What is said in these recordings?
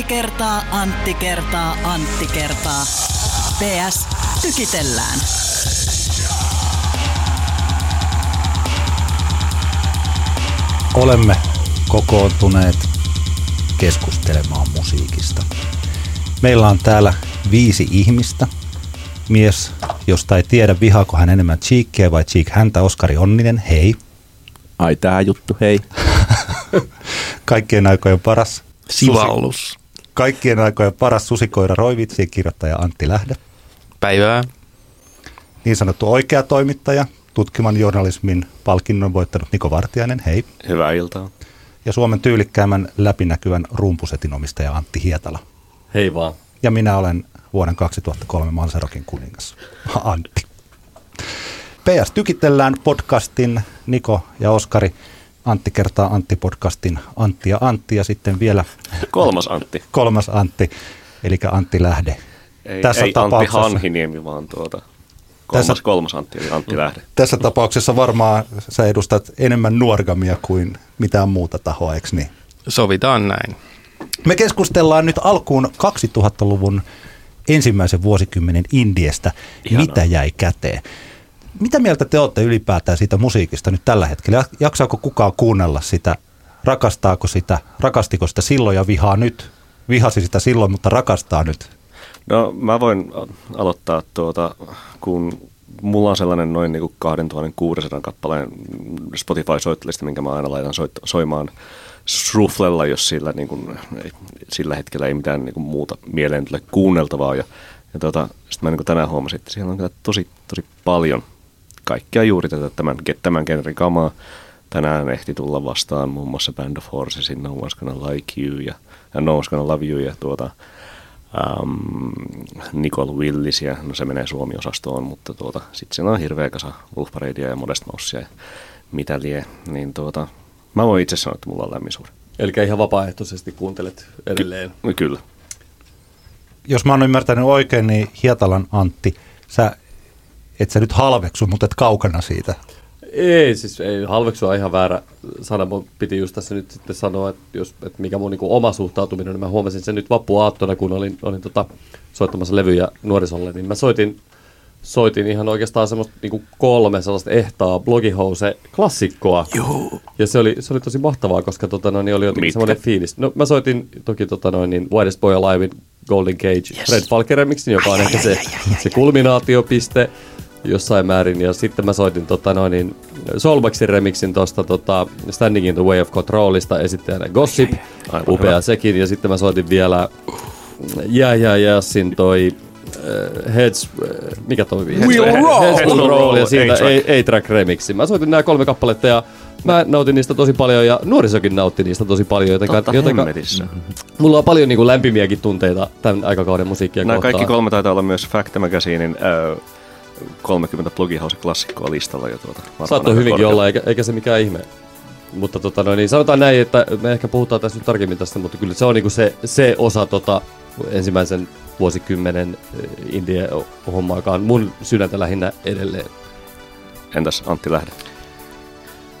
Antti kertaa, Antti kertaa, Antti kertaa. PS tykitellään. Olemme kokoontuneet keskustelemaan musiikista. Meillä on täällä viisi ihmistä. Mies, josta ei tiedä, vihaako hän enemmän Cheekkiä vai Cheek häntä, Oskari Onninen, hei. Ai tää juttu, hei. Kaikkien aikojen paras Sivallus. Kaikkien aikojen paras susikoira Roivitsi kirjoittaja Antti Lähde. Päivää. Niin sanottu oikea toimittaja, tutkiman journalismin palkinnon voittanut Niko Vartiainen, hei. Hyvää iltaa. Ja Suomen tyylikkäämmän läpinäkyvän rumpusetin omistaja Antti Hietala. Hei vaan. Ja minä olen vuoden 2003 Manserokin kuningas, Antti. PS Tykitellään podcastin Niko ja Oskari. Antti kertaa Antti podcastin Antti ja Antti ja sitten vielä Kolmas Antti. kolmas Antti, eli Antti Lähde. Ei, Tässä ei Antti tapauksessa- Hanhiniemi, vaan tuota, kolmas, Tässä- kolmas Antti eli Antti Lähde. Tässä tapauksessa varmaan sä edustat enemmän nuorgamia kuin mitään muuta tahoa, eikö niin? Sovitaan näin. Me keskustellaan nyt alkuun 2000-luvun ensimmäisen vuosikymmenen Indiestä, Ihanaa. mitä jäi käteen. Mitä mieltä te olette ylipäätään siitä musiikista nyt tällä hetkellä? Jaksaako kukaan kuunnella sitä? Rakastaako sitä? Rakastiko sitä silloin ja vihaa nyt? Vihasi sitä silloin, mutta rakastaa nyt. No mä voin aloittaa tuota, kun mulla on sellainen noin niin kuin 2600 kappaleen Spotify-soittolista, minkä mä aina laitan soit, soimaan srufflella, jos sillä, niin kuin, ei, sillä hetkellä ei mitään niin kuin muuta mieleen tule kuunneltavaa. Ja, ja tuota, sitten mä niin kuin tänään huomasin, että siellä on kyllä tosi, tosi paljon kaikkea juuri tätä tämän, tämän genren kamaa. Tänään ehti tulla vastaan muun muassa Band of Horsesin No One's Gonna Like You ja, ja No One's Gonna Love You ja tuota, um, Nicole Willisia, no se menee Suomi-osastoon, mutta tuota, sitten siellä on hirveä kasa Wolf Paradea ja Modest Mousea ja mitä lie, niin tuota, mä voin itse sanoa, että mulla on lämmin suuri. Eli ihan vapaaehtoisesti kuuntelet edelleen. No, kyllä. Jos mä oon ymmärtänyt oikein, niin Hietalan Antti, sä et sä nyt halveksu, mutta et kaukana siitä. Ei, siis ei, halveksua on ihan väärä sana. Mun piti just tässä nyt sitten sanoa, että, jos, että mikä mun niin oma suhtautuminen, niin mä huomasin sen nyt vappuaattona, kun olin, olin tota, soittamassa levyjä nuorisolle, niin mä soitin, soitin ihan oikeastaan semmoista niin kuin kolme sellaista ehtaa blogihouse klassikkoa. Joo. Ja se oli, se oli tosi mahtavaa, koska tota, noin, niin oli jotenkin Mitkä? semmoinen fiilis. No mä soitin toki tota, noin, niin Widest Boy Alivein Golden Cage yes. Fred Falke remixin, joka on ehkä se, se kulminaatiopiste jossain määrin. Ja sitten mä soitin tota, noin, niin Soulbaxin remixin tuosta tota, Standing in the Way of Controlista esittäjänä Gossip. Aivan Upea hyvä. sekin. Ja sitten mä soitin vielä Jää Jää Jääsin toi äh, Heads, äh, mikä toi viisi? Will Heads Roll. Heads Will Roll ja siitä A-track. A-Track remixi. Mä soitin nämä kolme kappaletta ja mä nautin niistä tosi paljon ja nuorisokin nautti niistä tosi paljon. Jotenka, Totta jotenka hemmetissä. mulla on paljon niin kuin lämpimiäkin tunteita tämän aikakauden musiikkia Nämä kohtaan. kaikki kolme taitaa olla myös Fact Magazinein äh, 30 blogihauseklassikkoa listalla. Ja tuota, Saattoi aika hyvinkin korkealla. olla, eikä, eikä se mikään ihme. Mutta tota, no, niin sanotaan näin, että me ehkä puhutaan tässä nyt tarkemmin tästä, mutta kyllä se on niinku se, se osa tota, ensimmäisen vuosikymmenen eh, indie-hommaa, joka on mun sydäntä lähinnä edelleen. Entäs Antti Lähde?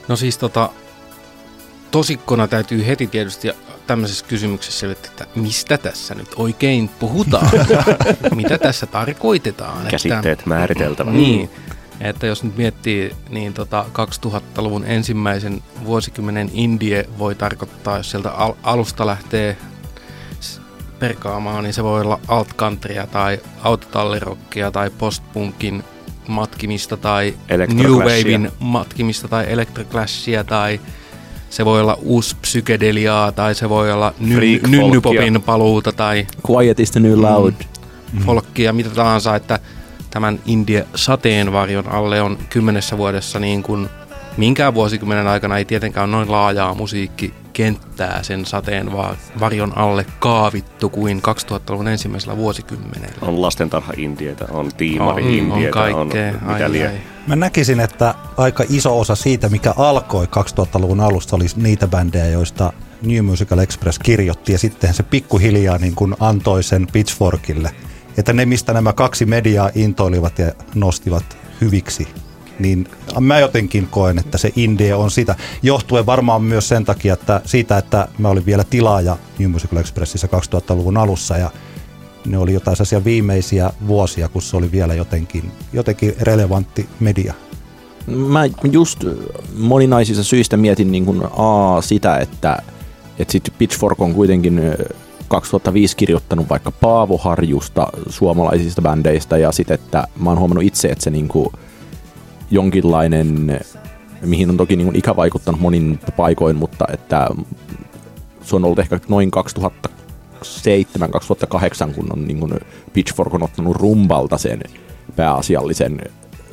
No siis tota, tosikkona täytyy heti tietysti tämmöisessä kysymyksessä että mistä tässä nyt oikein puhutaan? Mitä tässä tarkoitetaan? Käsitteet määriteltävä. Niin, että jos nyt miettii, niin tota 2000-luvun ensimmäisen vuosikymmenen indie voi tarkoittaa, jos sieltä al- alusta lähtee perkaamaan, niin se voi olla alt countrya tai autotallirokkia tai postpunkin matkimista tai New. Wavein matkimista tai electroclashia tai se voi olla uusi psykedeliaa tai se voi olla ny- nynnypopin paluuta tai Quiet is the new loud. folkkia, mitä tahansa, että tämän Indie sateenvarjon alle on kymmenessä vuodessa niin kuin minkään vuosikymmenen aikana ei tietenkään ole noin laajaa musiikkikenttää sen sateenvarjon alle kaavittu kuin 2000-luvun ensimmäisellä vuosikymmenellä. On lastentarha indietä, on tiimari On, on indietä, on, kaikkea. mitä Ai, lie. ai. Mä näkisin, että aika iso osa siitä, mikä alkoi 2000-luvun alusta, oli niitä bändejä, joista New Musical Express kirjoitti ja sitten se pikkuhiljaa niin kuin antoi sen Pitchforkille. Että ne, mistä nämä kaksi mediaa intoilivat ja nostivat hyviksi niin mä jotenkin koen, että se indie on sitä. Johtuen varmaan myös sen takia, että siitä, että mä olin vielä tilaaja New Musical Expressissä 2000-luvun alussa ja ne oli jotain sellaisia viimeisiä vuosia, kun se oli vielä jotenkin, jotenkin relevantti media. Mä just moninaisista syistä mietin niin kuin A, sitä, että, että sit Pitchfork on kuitenkin ö, 2005 kirjoittanut vaikka Paavo Harjusta suomalaisista bändeistä ja sitten, että mä oon huomannut itse, että se niin kuin jonkinlainen, mihin on toki niin kuin ikä vaikuttanut monin paikoin, mutta että se on ollut ehkä noin 2007-2008, kun on niin kuin Pitchfork on ottanut rumbalta sen pääasiallisen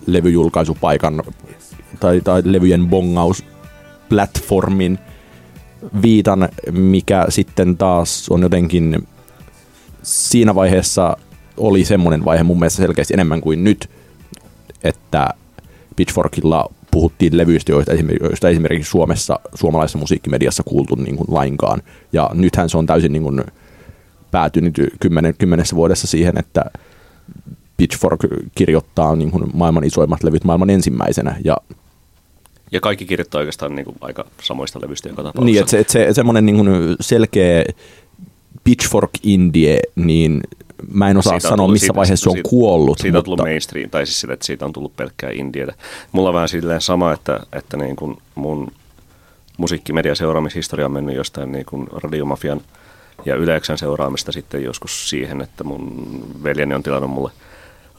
levyjulkaisupaikan tai, tai levyjen bongausplatformin viitan, mikä sitten taas on jotenkin siinä vaiheessa oli semmoinen vaihe mun mielestä selkeästi enemmän kuin nyt, että Pitchforkilla puhuttiin levyistä, joista esimerkiksi, joista esimerkiksi Suomessa, suomalaisessa musiikkimediassa kuultu niin kuin lainkaan. Ja nythän se on täysin niin kuin päätynyt kymmenen, kymmenessä vuodessa siihen, että Pitchfork kirjoittaa niin kuin maailman isoimmat levyt maailman ensimmäisenä. Ja Ja kaikki kirjoittaa oikeastaan niin kuin aika samoista levyistä joka tapauksessa. Niin, että se, että se semmoinen niin kuin selkeä pitchfork indie, niin mä en osaa Siitä sanoa, tullut- missä siitä- vaiheessa se on siitä- kuollut. Siitä on mutta, tullut mainstream, tai siis sitä, että siitä on tullut pelkkää indietä. Mulla on vähän silleen sama, että, että niin kuin mun musiikkimedian seuraamishistoria on mennyt jostain niin kuin radiomafian ja Yleksän seuraamista sitten joskus siihen, että mun veljeni on tilannut mulle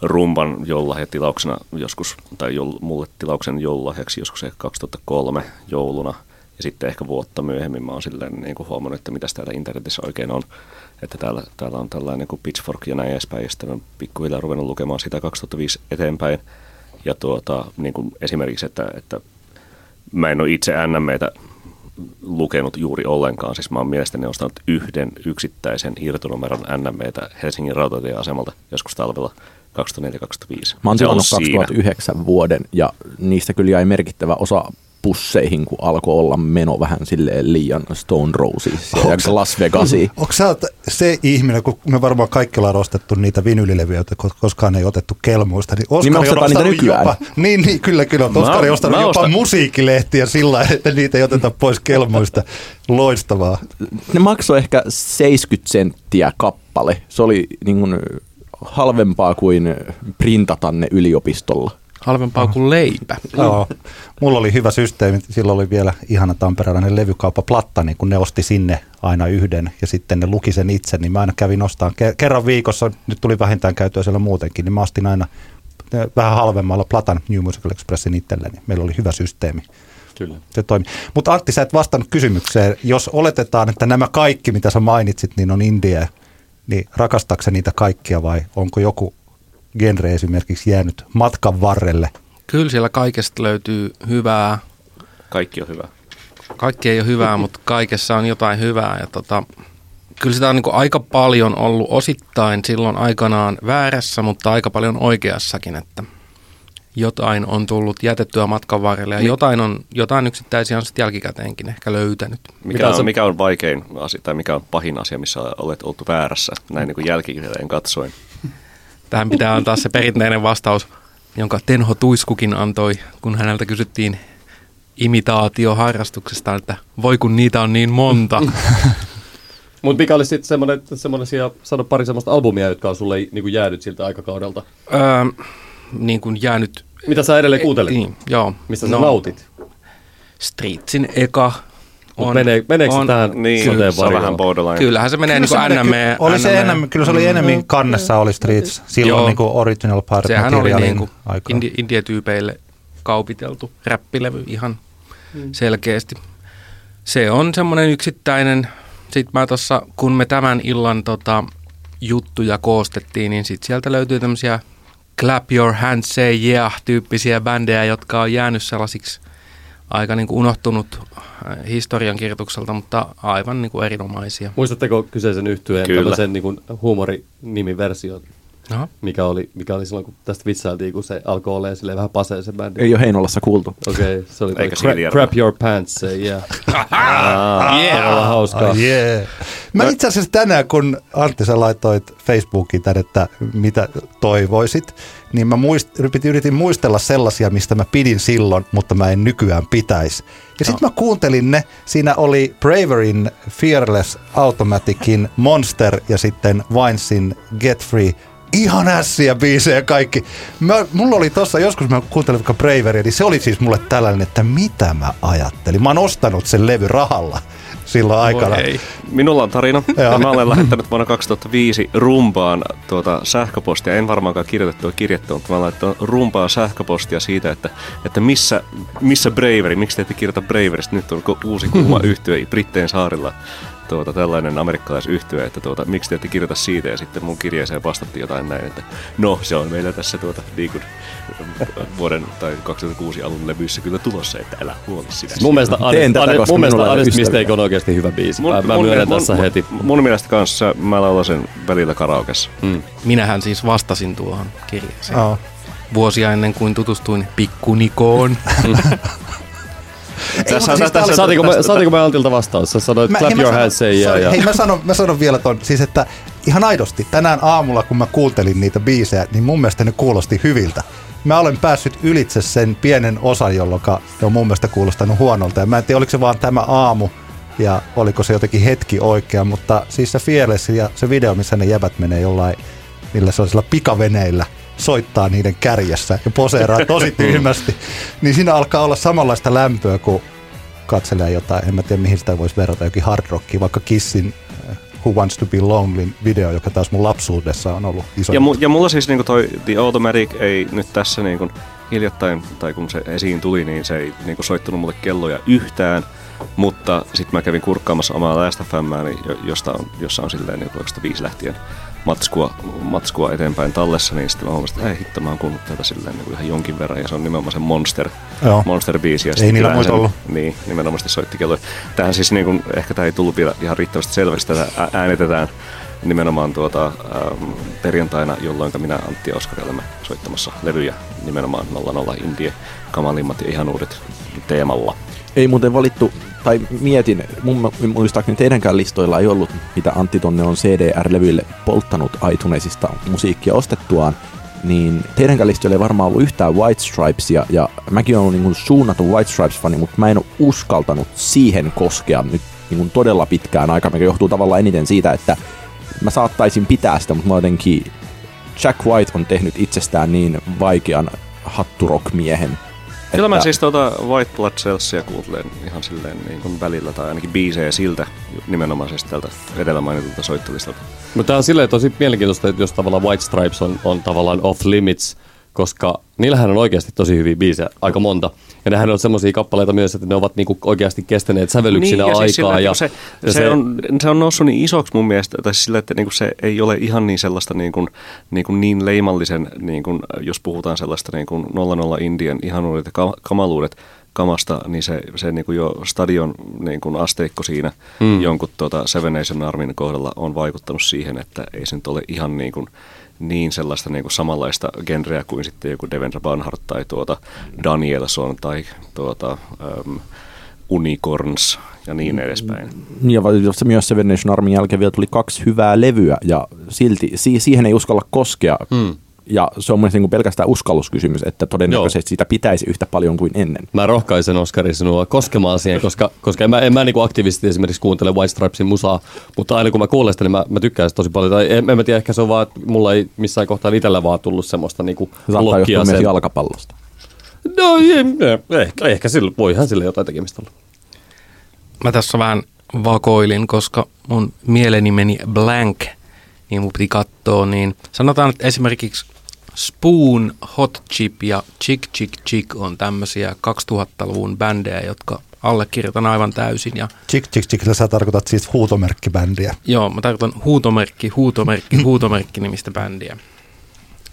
rumban joululahjatilauksena joskus, tai jol, mulle tilauksen joululahjaksi joskus ehkä 2003 jouluna. Ja sitten ehkä vuotta myöhemmin mä oon silleen niin kuin huomannut, että mitäs täällä internetissä oikein on. Että täällä, täällä on tällainen kuin Pitchfork ja näin edespäin. Ja sitten pikkuhiljaa ruvennut lukemaan sitä 2005 eteenpäin. Ja tuota, niin kuin esimerkiksi, että, että mä en ole itse NMEtä lukenut juuri ollenkaan. Siis mä oon mielestäni ostanut yhden yksittäisen irtonumeron NMEtä Helsingin rautatieasemalta joskus talvella 2004-2005. Mä oon tilannut siinä. 2009 vuoden ja niistä kyllä jäi merkittävä osa pusseihin, kun alkoi olla meno vähän silleen liian Stone Roses ja Onks- Las Vegasiin. Onko sä se ihminen, kun me varmaan kaikki ollaan ostettu niitä vinylilevyjä, joita ko- koskaan ei otettu kelmuista, niin Oskari Niin me ostetaan niitä nykyään. jopa, niin, niin, kyllä, kyllä. Mä- Oskari on ostanut mä jopa ostan- musiikkilehtiä sillä että niitä ei oteta pois kelmuista. Loistavaa. Ne maksoi ehkä 70 senttiä kappale. Se oli niin kuin halvempaa kuin printata ne yliopistolla. Halvempaa kuin leipä. Joo. Mulla oli hyvä systeemi. Silloin oli vielä ihana tamperelainen levykauppa Platta, niin kun ne osti sinne aina yhden ja sitten ne luki sen itse, niin mä aina kävin ostamaan ke- kerran viikossa, nyt tuli vähintään käytyä siellä muutenkin, niin mä ostin aina vähän halvemmalla Platan New Musical Expressin itselleni. Meillä oli hyvä systeemi. Kyllä. Se toimi. Mutta Antti, sä et vastannut kysymykseen. Jos oletetaan, että nämä kaikki, mitä sä mainitsit, niin on indie, niin rakastaako sä niitä kaikkia vai onko joku genre esimerkiksi jäänyt matkan varrelle? Kyllä siellä kaikesta löytyy hyvää. Kaikki on hyvä. Kaikki ei ole hyvää, mutta kaikessa on jotain hyvää. Ja tota, kyllä sitä on niin aika paljon ollut osittain silloin aikanaan väärässä, mutta aika paljon oikeassakin, että jotain on tullut jätettyä matkan varrelle ja jotain, on, jotain yksittäisiä on sitten jälkikäteenkin ehkä löytänyt. Mikä on, mikä on vaikein asia, tai mikä on pahin asia, missä olet oltu väärässä, näin niin kuin jälkikäteen katsoen? Tähän pitää antaa se perinteinen vastaus, jonka Tenho Tuiskukin antoi, kun häneltä kysyttiin imitaatioharrastuksesta, että voi kun niitä on niin monta. Mutta mikä olisi sitten semmoinen, semmoisia, sano pari semmoista albumia, jotka on sulle niin kuin jäänyt siltä aikakaudelta? öö, niin kuin jäänyt... Mitä sä edelleen kuuntelet? Niin, joo. Mistä sä nautit? Streetsin eka Mut menee, meneekö se tähän Niin, soteen se on vähän borderline. Kyllähän se menee niin se kuin menee NM. ky- oli se enemmän, kyllä se oli enemmän kannessa oli Streets, silloin Joo. niin kuin original pirate Sehän oli niin kuin indi- indietyypeille kaupiteltu räppilevy ihan Mm. selkeästi. Se on semmoinen yksittäinen, sit mä tossa, kun me tämän illan tota, juttuja koostettiin, niin sit sieltä löytyy tämmöisiä clap your hands, say yeah tyyppisiä bändejä, jotka on jäänyt sellaisiksi aika niin kuin unohtunut äh, historiankirjoitukselta, mutta aivan niin kuin erinomaisia. Muistatteko kyseisen yhtyeen Kyllä. tämmöisen niin kuin huumorinimiversion? Aha. mikä oli, mikä oli silloin, kun tästä vitsailtiin, kun se alkoi olemaan silleen vähän pasee se bändi. Ei ole Heinolassa kuultu. Okei, okay, se oli Eikä crap, crap Your Pants, se, yeah. yeah. hauskaa. Ai yeah. Mä itse asiassa tänään, kun Antti sä laitoit Facebookiin tän, että mitä toivoisit, niin mä muist, yritin, yritin muistella sellaisia, mistä mä pidin silloin, mutta mä en nykyään pitäisi. Ja sitten mä kuuntelin ne, siinä oli Braverin Fearless Automaticin Monster ja sitten Winesin Get Free. Ihan ässiä biisejä kaikki. Mä, mulla oli tossa, joskus mä kuuntelin vaikka Braveria, niin se oli siis mulle tällainen, että mitä mä ajattelin. Mä oon ostanut sen levy rahalla silloin aikana. ei. Minulla on tarina. Mä olen lähettänyt vuonna 2005 rumpaan tuota sähköpostia. En varmaankaan kirjoitettua kirjettä, mutta mä olen laittanut rumpaan sähköpostia siitä, että, että missä, missä Braveri, miksi te ette kirjoita Braverista? Nyt on uusi kuuma yhtye Brittein saarilla. Tuota, tällainen amerikkalaisyhtye, että tuota, miksi te ette kirjoita siitä, ja sitten mun kirjeeseen vastattiin jotain näin, että no, se on meillä tässä tuota, niin kuin, vuoden tai 2006 alun levyissä kyllä tulossa, että älä huoli sitä. Mun mielestä Honest, mun ystäviä. Mistake on oikeasti hyvä biisi. Mä, mä myönnän tässä mun, heti. Mun mielestä kanssa mä laulan sen välillä karaokessa. Mm. Minähän siis vastasin tuohon kirjeeseen. Joo. Vuosia ennen kuin tutustuin Pikkunikoon. Tässä, siis Saatiinko me, saatiinko me Antilta vastaus? Sä sanoit Mä- clap hei, your sanon- hands, say yeah. Ja, Hei, mä sanon, mä sanon vielä ton, siis että ihan aidosti, tänään aamulla kun mä kuuntelin niitä biisejä, niin mun mielestä ne kuulosti hyviltä. Mä olen päässyt ylitse sen pienen osan, jolloin ne on mun mielestä kuulostanut huonolta. Ja mä en tiedä, oliko se vaan tämä aamu ja oliko se jotenkin hetki oikea, mutta siis se Fearless ja se video, missä ne jäbät menee jollain, millä se on sillä pikaveneillä, soittaa niiden kärjessä ja poseeraa tosi tyhmästi, niin siinä alkaa olla samanlaista lämpöä kuin katselee jotain, en mä tiedä mihin sitä voisi verrata, jokin hard rocki, vaikka Kissin äh, Who Wants to Be Lonely video, joka taas mun lapsuudessa on ollut iso. Ja, mu, ja mulla siis niinku toi The Automatic ei nyt tässä niinku hiljattain, tai kun se esiin tuli, niin se ei niinku soittanut mulle kelloja yhtään. Mutta sitten mä kävin kurkkaamassa omaa Last jo- josta on, jossa on silleen niin 2005 lähtien matskua, matskua eteenpäin tallessa, niin sitten mä huomasin, että ei hitto, mä oon kuullut tätä silleen niin kuin ihan jonkin verran, ja se on nimenomaan se Monster, Joo. Monster-biisi. Ja Ei niillä muita sen- ollut. Niin, nimenomaan soitti kelloja. Tähän siis niin kuin, ehkä tämä ei tullut vielä ihan riittävästi selväksi, tätä äänitetään nimenomaan tuota, ähm, perjantaina, jolloin minä Antti ja Oskari olemme soittamassa levyjä nimenomaan 00 Indie kamalimmat ja ihan uudet teemalla. Ei muuten valittu, tai mietin, mun muistaakseni teidänkään listoilla ei ollut, mitä Antti tonne on CDR-levyille polttanut iTunesista musiikkia ostettuaan, niin teidänkään listoilla ei varmaan ollut yhtään White Stripesia, ja mäkin olen ollut niin suunnatun White Stripes-fani, mutta mä en ole uskaltanut siihen koskea nyt niin kuin todella pitkään aikaa, mikä johtuu tavallaan eniten siitä, että mä saattaisin pitää sitä, mutta mä jotenkin Jack White on tehnyt itsestään niin vaikean hatturock-miehen. Kyllä mä siis tuota White Blood Cellsia kuuntelen ihan silleen niin kuin välillä, tai ainakin biisejä siltä nimenomaisesti tältä edellä mainitulta soittolistalta. Mutta tämä on silleen tosi mielenkiintoista, että jos tavallaan White Stripes on, on tavallaan off limits, koska niillähän on oikeasti tosi hyviä biisejä, aika monta. Ja nehän on semmoisia kappaleita myös, että ne ovat niinku oikeasti kestäneet sävellyksinä Niin, ja aikaa. siis sillä, ja, se, ja se, on, se on noussut niin isoksi mun mielestä, tai sillä, että niinku se ei ole ihan niin sellaista niin, kuin, niin, leimallisen, niin kuin, jos puhutaan sellaista niin kuin 00 Indian ihanuudet ja ka- kamaluudet kamasta, niin se, se niin kuin jo stadion niin kuin asteikko siinä hmm. jonkun tuota Seven Nation Armin kohdalla on vaikuttanut siihen, että ei se nyt ole ihan niin kuin, niin sellaista niin kuin samanlaista genreä kuin sitten joku Devendra Banhart tai tuota Danielson tai tuota, um, Unicorns ja niin edespäin. Ja myös Seven Nation Armin jälkeen vielä tuli kaksi hyvää levyä ja silti si- siihen ei uskalla koskea. Hmm. Ja se on mielestäni niin pelkästään uskalluskysymys, että todennäköisesti sitä pitäisi yhtä paljon kuin ennen. Mä rohkaisen Oskari sinua koskemaan siihen, koska, koska en mä, en mä niinku aktiivisesti esimerkiksi kuuntele White Stripesin musaa, mutta aina kun mä kuulen sitä, niin mä, mä tykkään sitä tosi paljon. Tai en, en mä tiedä, ehkä se on vaan, että mulla ei missään kohtaa itsellä vaan tullut semmoista niinku blokkia johtua myös sen. jalkapallosta. No ei, ei, ehkä, ehkä sillä, voihan sille jotain tekemistä olla. Mä tässä vähän vakoilin, koska mun mieleni meni blank, niin mun piti katsoa, niin sanotaan, että esimerkiksi Spoon, Hot Chip ja Chick Chick Chick on tämmöisiä 2000-luvun bändejä, jotka allekirjoitan aivan täysin. Ja Chick Chick Chick, sä tarkoitat siis huutomerkkibändiä. joo, mä tarkoitan huutomerkki, huutomerkki, huutomerkki nimistä bändiä.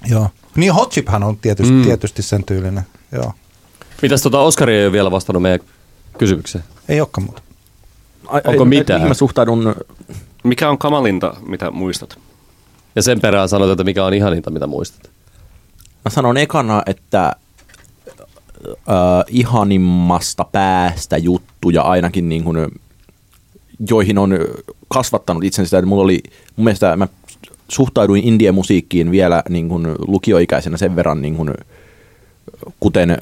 Joo. Niin Hot Chiphän on tietysti, mm. tietysti sen tyylinen. Joo. Mitäs tota Oskari ei ole vielä vastannut meidän kysymykseen? Ei olekaan muuta. Ai, Onko ai, mitään? Mihin mä suhtaudun, Mikä on kamalinta, mitä muistat? Ja sen perään sanot, että mikä on ihaninta, mitä muistat. Mä sanon ekana, että äh, ihanimmasta päästä juttuja ainakin niin kuin, joihin on kasvattanut itsensä. Että mulla oli, mun mielestä mä suhtauduin indie-musiikkiin vielä niin kuin lukioikäisenä sen verran niin kuin, kuten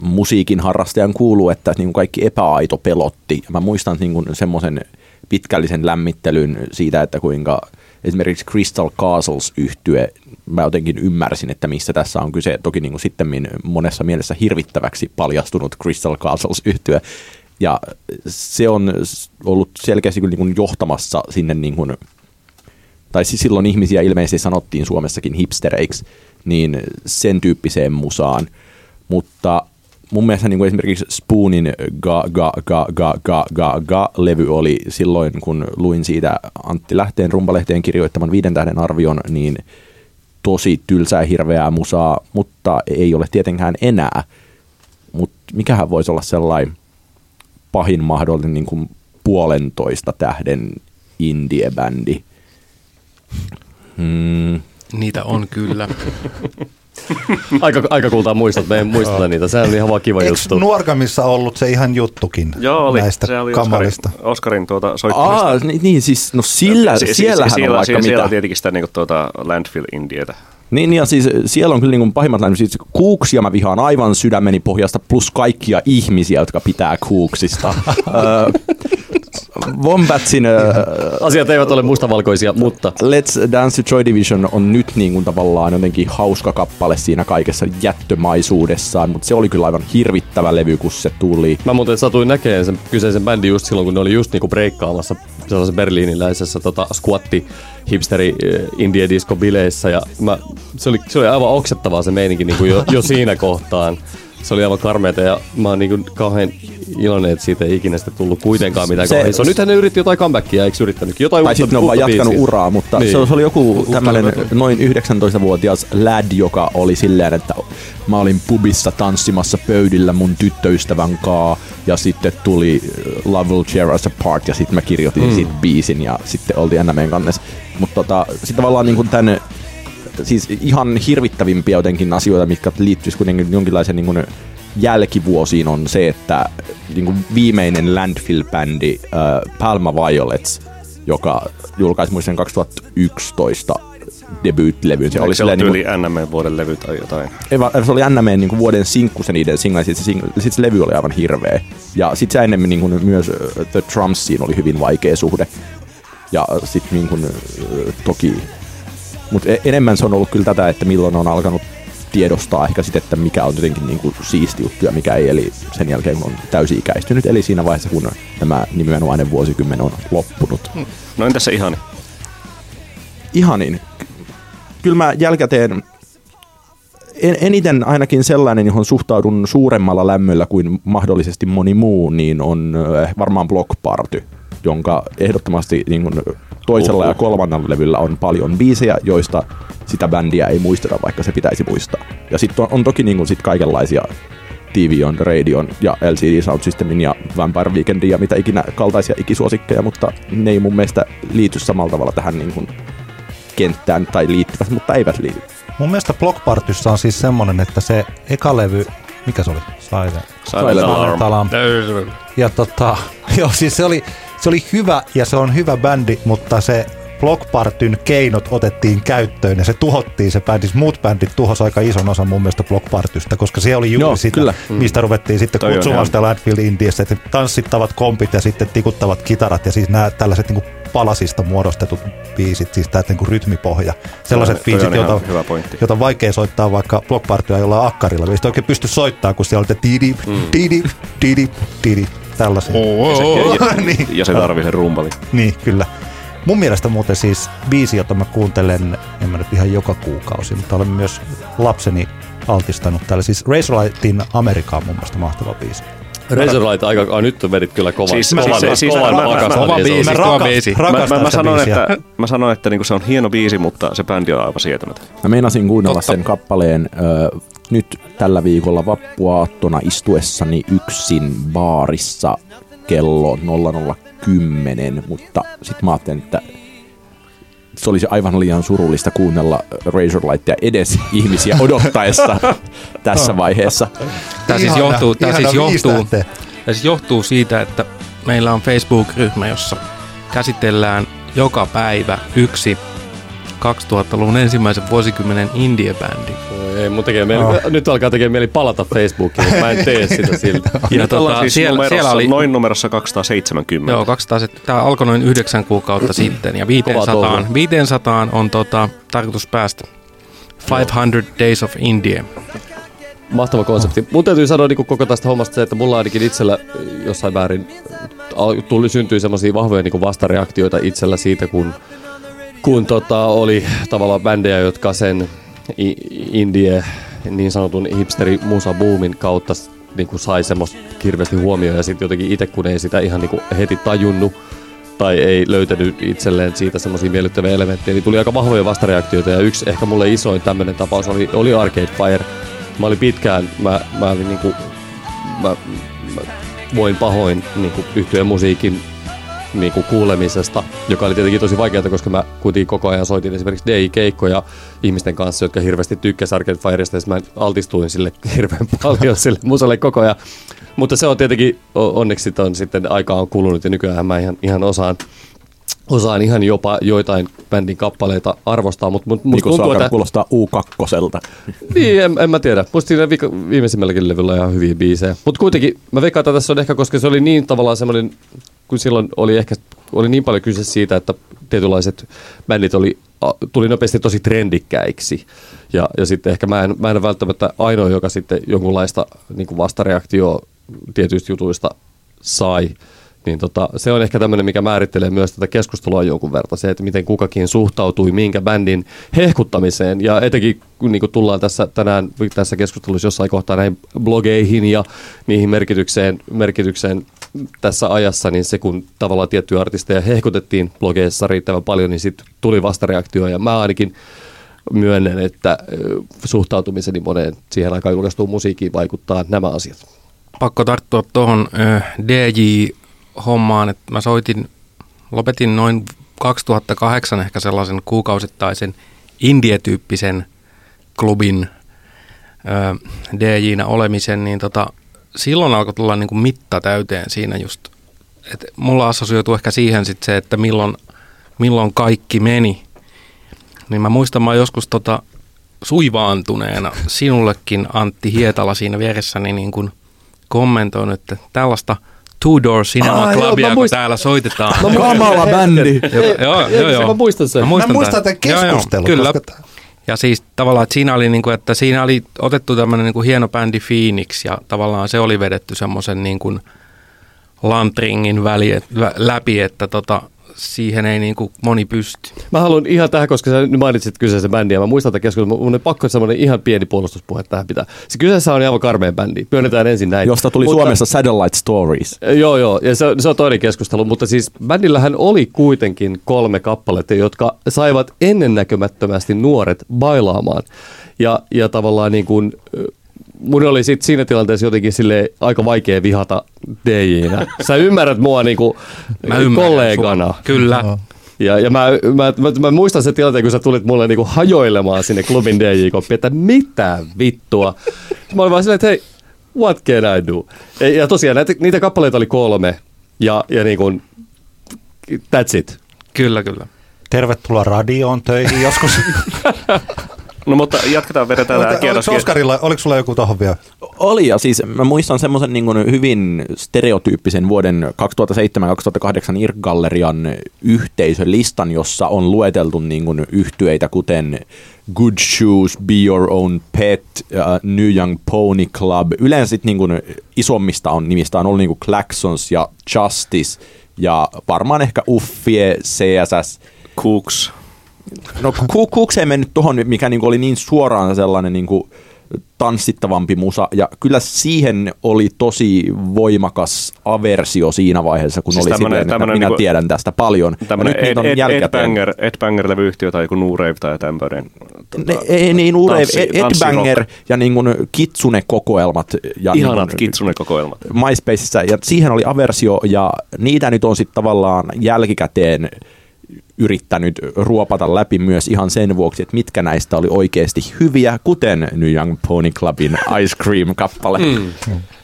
musiikin harrastajan kuuluu, että niin kuin kaikki epäaito pelotti. Mä muistan niin semmoisen pitkällisen lämmittelyn siitä, että kuinka esimerkiksi Crystal Castles yhtye, mä jotenkin ymmärsin, että missä tässä on kyse. Toki niin kuin sitten monessa mielessä hirvittäväksi paljastunut Crystal Castles yhtye. Ja se on ollut selkeästi niin kuin johtamassa sinne, niin kuin, tai siis silloin ihmisiä ilmeisesti sanottiin Suomessakin hipstereiksi, niin sen tyyppiseen musaan. Mutta mun mielestä niin kuin esimerkiksi Spoonin ga, ga, ga, ga, ga, ga, ga, levy oli silloin, kun luin siitä Antti Lähteen rumpalehteen kirjoittaman viiden tähden arvion, niin tosi tylsää hirveää musaa, mutta ei ole tietenkään enää. Mutta mikähän voisi olla sellainen pahin mahdollinen niin kuin puolentoista tähden indie-bändi? Hmm. Niitä on kyllä. aika, aika kultaa muistat, me ei muisteta niitä. Se on ihan vaan kiva Eikö juttu. Nuorgamissa ollut se ihan juttukin Joo, oli. näistä se oli kamalista? Oskarin, Oskarin tuota, soittamista. Aa, niin, niin siis, no sillä, Si- si- siellähän siellä, on vaikka siellä, mitä. siellä on tietenkin sitä niin tuota, landfill indietä. Niin, ja siis siellä on kyllä niin kuin pahimmat lähdöt. Siis kuuksia mä vihaan aivan sydämeni pohjasta, plus kaikkia ihmisiä, jotka pitää kuuksista. Wombatsin uh, Asiat eivät ole mustavalkoisia, mutta Let's Dance to Joy Division on nyt niin kuin tavallaan jotenkin hauska kappale siinä kaikessa jättömaisuudessaan, mutta se oli kyllä aivan hirvittävä levy, kun se tuli. Mä muuten satuin näkemään sen kyseisen bändin just silloin, kun ne oli just niinku breikkaamassa sellaisessa berliiniläisessä tota, squatti hipsteri eh, indie disco bileissä ja mä, se, oli, se oli aivan oksettavaa se meininki niinku jo, jo siinä kohtaan. Se oli aivan karmeita ja mä oon niinku kauhean iloinen, että siitä ei ikinä sitten tullut kuitenkaan mitään Se- se, Nythän ne yritti jotain comebackia, eikö yrittänytkin? Jotain Tai uutta- sitten ne on vaan jatkanut biisiä. uraa, mutta Niin. niin. se, se oli joku tämmöinen noin 19-vuotias lad, joka oli silleen, että mä olin pubissa tanssimassa pöydillä mun tyttöystävän kaa ja sitten tuli äh, Love Will Tear Us Apart ja sitten mä kirjoitin mm. siitä biisin ja sitten oltiin NMN kannessa. Mutta tota, sitten tavallaan niin tänne siis ihan hirvittävimpiä jotenkin asioita, mitkä liittyisi kuitenkin jonkinlaisen niin kuin jälkivuosiin on se, että niin kuin viimeinen Landfill-bändi äh, Palma Violets, joka julkaisi muistin 2011 debyyttilevyn. Se oli se ollut yli niin NM vuoden levy tai jotain? kuin, se oli NM niin kuin vuoden sinkku se niiden single, sitten se, single, sit se levy oli aivan hirveä. Ja sitten se enemmän niin kuin myös The Trumpsiin oli hyvin vaikea suhde. Ja sitten niin kuin, toki mutta enemmän se on ollut kyllä tätä, että milloin on alkanut tiedostaa ehkä sitten, että mikä on jotenkin niin kuin siisti juttu ja mikä ei, eli sen jälkeen kun on täysi-ikäistynyt, eli siinä vaiheessa kun tämä nimenomainen vuosikymmen on loppunut. No entäs se ihani? Ihanin. Kyllä mä jälkikäteen en, eniten ainakin sellainen, johon suhtaudun suuremmalla lämmöllä kuin mahdollisesti moni muu, niin on äh, varmaan Block Party, jonka ehdottomasti niin kuin toisella ja kolmannella levyllä on paljon biisejä, joista sitä bändiä ei muisteta, vaikka se pitäisi muistaa. Ja sitten on, on toki niin kuin sit kaikenlaisia TV on Radion ja LCD Sound Systemin ja Vampire Weekendin ja mitä ikinä kaltaisia ikisuosikkeja, mutta ne ei mun mielestä liity samalla tavalla tähän niin kuin kenttään tai liittyvät, mutta eivät liity. Mun mielestä Block Partyssa on siis semmonen, että se eka levy, mikä se oli? Silent, Silent Alarm. Alarm. Ja tota, joo, siis se oli, se oli hyvä ja se on hyvä bändi, mutta se Block Partyn keinot otettiin käyttöön ja se tuhottiin se bändi. Siis Muut bändit tuhos aika ison osan mun mielestä Block Partysta, koska se oli juuri Joo, sitä, kyllä. mistä ruvettiin sitten Toi kutsumaan sitä Landfield Indiassa, että tanssittavat kompit ja sitten tikuttavat kitarat ja siis nämä tällaiset niin palasista muodostetut biisit, siis tämä niin rytmipohja. Sellaiset Toi on biisit, joita, hyvä pointti. jota on vaikea soittaa vaikka Block Partya jollain akkarilla. Ei sitä oikein pysty soittamaan, kun siellä on tidip, tidip, tidip, tidip, tällaisia. Ja se, ja, Niin. ja se tarvii sen rumpalin. Niin, kyllä. Mun mielestä muuten siis biisi, jota mä kuuntelen, en mä nyt ihan joka kuukausi, mutta olen myös lapseni altistanut tälle. Siis Razorlightin Amerikka on mun mielestä mahtava biisi. Razorlight aika, a, nyt vedit kyllä kovan, Siis- kovan, siis- siis, siis- kovan mä- mä- pakastan kova niin biisi. Mä kova raka- biisi. Mä, rakastan mä, mä sitä sanoin, biisiä. että, mä sanoin, että niinku se on hieno biisi, mutta se bändi on aivan sietämätön. Mä meinasin kuunnella Totta. sen kappaleen ö, nyt tällä viikolla vappuaattona istuessani yksin baarissa kello 0010, mutta sitten mä ajattelin, että se olisi aivan liian surullista kuunnella Razorlightia edes ihmisiä odottaessa tässä vaiheessa. Tämä siis Ihana, johtuu, tämä siis johtuu, tämä siis johtuu siitä, että meillä on Facebook-ryhmä, jossa käsitellään joka päivä yksi 2000-luvun ensimmäisen vuosikymmenen indie-bändi. Ei, mun tekee mieli, Oh. nyt alkaa tekee mieli palata Facebookiin, mutta mä en tee sitä siltä. Ja ollaan tota, siis siellä, numerossa, siellä oli, noin numerossa 270. joo, 200, tämä alkoi noin yhdeksän kuukautta sitten ja 500, touhua. 500 on tota, tarkoitus päästä. 500 Days of India. Mahtava konsepti. Mun täytyy sanoa niin koko tästä hommasta se, että mulla ainakin itsellä jossain määrin al- tuli, syntyi semmoisia vahvoja niin vastareaktioita itsellä siitä, kun, kun tota, oli tavallaan bändejä, jotka sen indie niin sanotun hipsteri musa boomin kautta niin kuin sai semmoista hirveästi huomioon ja sitten jotenkin itse kun ei sitä ihan niin kuin heti tajunnut tai ei löytänyt itselleen siitä semmoisia miellyttäviä elementtejä, niin tuli aika vahvoja vastareaktioita ja yksi ehkä mulle isoin tämmöinen tapaus oli, oli Arcade Fire. Mä olin pitkään, mä, mä olin niinku, mä, mä voin pahoin niinku yhtyeen musiikin niinku kuulemisesta, joka oli tietenkin tosi vaikeaa, koska mä kuitenkin koko ajan soitin esimerkiksi DJ-keikkoja ihmisten kanssa, jotka hirveästi tykkäsivät Arcade Firesta, ja mä altistuin sille hirveän paljon sille musalle koko ajan. Mutta se on tietenkin, onneksi on sitten aikaa on kulunut ja nykyään mä ihan, ihan osaan, osaan ihan jopa joitain bändin kappaleita arvostaa, mutta mut, mut Niin kuin se alkaa kuulostaa U2. niin, en, en mä tiedä. Musta siinä viika, viimeisimmälläkin levyllä on ihan hyviä biisejä. Mutta kuitenkin, mä veikkaan, että tässä on ehkä, koska se oli niin tavallaan semmoinen, kun silloin oli ehkä oli niin paljon kyse siitä, että tietynlaiset bändit oli, tuli nopeasti tosi trendikkäiksi. Ja, ja sitten ehkä mä en, mä en välttämättä ainoa, joka sitten jonkunlaista niin vastareaktioa tietyistä jutuista sai. Niin tota, se on ehkä tämmöinen, mikä määrittelee myös tätä keskustelua jonkun verran. Se, että miten kukakin suhtautui minkä bändin hehkuttamiseen. Ja etenkin kun niin tullaan tässä tänään tässä keskustelussa jossain kohtaa näihin blogeihin ja niihin merkitykseen, merkitykseen tässä ajassa, niin se kun tavallaan tiettyjä artisteja hehkutettiin blogeissa riittävän paljon, niin sitten tuli vastareaktio. Ja mä ainakin myönnän, että suhtautumiseni moneen siihen aikaan julkaistuun musiikkiin vaikuttaa nämä asiat. pakko tarttua tuohon DJ-hommaan, että mä soitin, lopetin noin 2008 ehkä sellaisen kuukausittaisen indie-tyyppisen klubin ö, DJ-nä olemisen, niin tota, silloin alkoi tulla niinku mitta täyteen siinä just. Et mulla assosioitu ehkä siihen sit se, että milloin, milloin kaikki meni. Niin mä muistan, mä joskus tota, suivaantuneena sinullekin Antti Hietala siinä vieressäni niin kuin kommentoinut, että tällaista Two Door Cinema Ah, joo, Clubia, mä kun muist- täällä soitetaan. Kamala bändi. joo, joo, joo, joo. Mä muistan sen. Mä Mä muistan, muistan tämän. tämän Joo, joo, keskustelun. Kyllä. koska Ja siis tavallaan, että siinä oli, niin kuin, että siinä oli otettu tämmöinen niin kuin hieno bändi Phoenix ja tavallaan se oli vedetty semmoisen niin kuin lantringin väli, et, vä, läpi, että tota, siihen ei niin kuin moni pysty. Mä haluan ihan tähän, koska sä nyt mainitsit kyseisen bändin ja mä muistan tätä keskustelua. Mun on pakko semmoinen ihan pieni puolustuspuhe tähän pitää. Se kyseessä on aivan karmeen bändi. Myönnetään ensin näin. Josta tuli Mutta- Suomessa Satellite Stories. Joo, joo, ja se, se on toinen keskustelu, mutta siis bändillähän oli kuitenkin kolme kappaletta, jotka saivat ennennäkemättömästi nuoret bailaamaan. Ja, ja tavallaan niin kuin, mun oli sit siinä tilanteessa jotenkin sille aika vaikea vihata DJnä. Sä ymmärrät mua niin kuin Mä ymmärrän kollegana. sua. Kyllä. Ja, ja mä, mä, mä, mä, muistan sen tilanteen, kun sä tulit mulle niinku hajoilemaan sinne klubin DJ-koppiin, että mitä vittua. Mä olin vaan silleen, että hei, what can I do? Ja, ja tosiaan näitä, niitä kappaleita oli kolme. Ja, ja niin kuin, that's it. Kyllä, kyllä. Tervetuloa radioon töihin joskus. No mutta jatketaan, vedetään tämä Oliko kierros. Oskarilla, oliko sulla joku tohon vielä? Oli ja siis mä muistan semmoisen niin kuin hyvin stereotyyppisen vuoden 2007-2008 IRC-gallerian yhteisölistan, jossa on lueteltu niin kuin yhtyeitä kuten Good Shoes, Be Your Own Pet, uh, New Young Pony Club. Yleensä sit niin kuin isommista on nimistä on ollut niin kuin Claxons ja Justice ja varmaan ehkä Uffie, CSS. Cooks. No Cooks ei mennyt tuohon, mikä niinku oli niin suoraan sellainen niinku tanssittavampi musa, ja kyllä siihen oli tosi voimakas aversio siinä vaiheessa, kun Siis oli tämmönen- silleen, että tämmönen minä niinku- tiedän tästä paljon. Tämmöinen niitä on Ed, Ed, Ed, jälkikäteen. Banger, Ed Banger-levyyhtiö tai joku New Rave tai tämmöinen. Ne, ei niin Ure, tanssi- Ed, Ed tanssirock. Banger ja niin kuin Kitsune-kokoelmat. Ja Ihanat niin kitsune-kokoelmat. MySpaceissa, ja siihen oli aversio, ja niitä nyt on sitten tavallaan jälkikäteen yrittänyt ruopata läpi myös ihan sen vuoksi, että mitkä näistä oli oikeasti hyviä, kuten New Young Pony Clubin Ice Cream-kappale. Mm.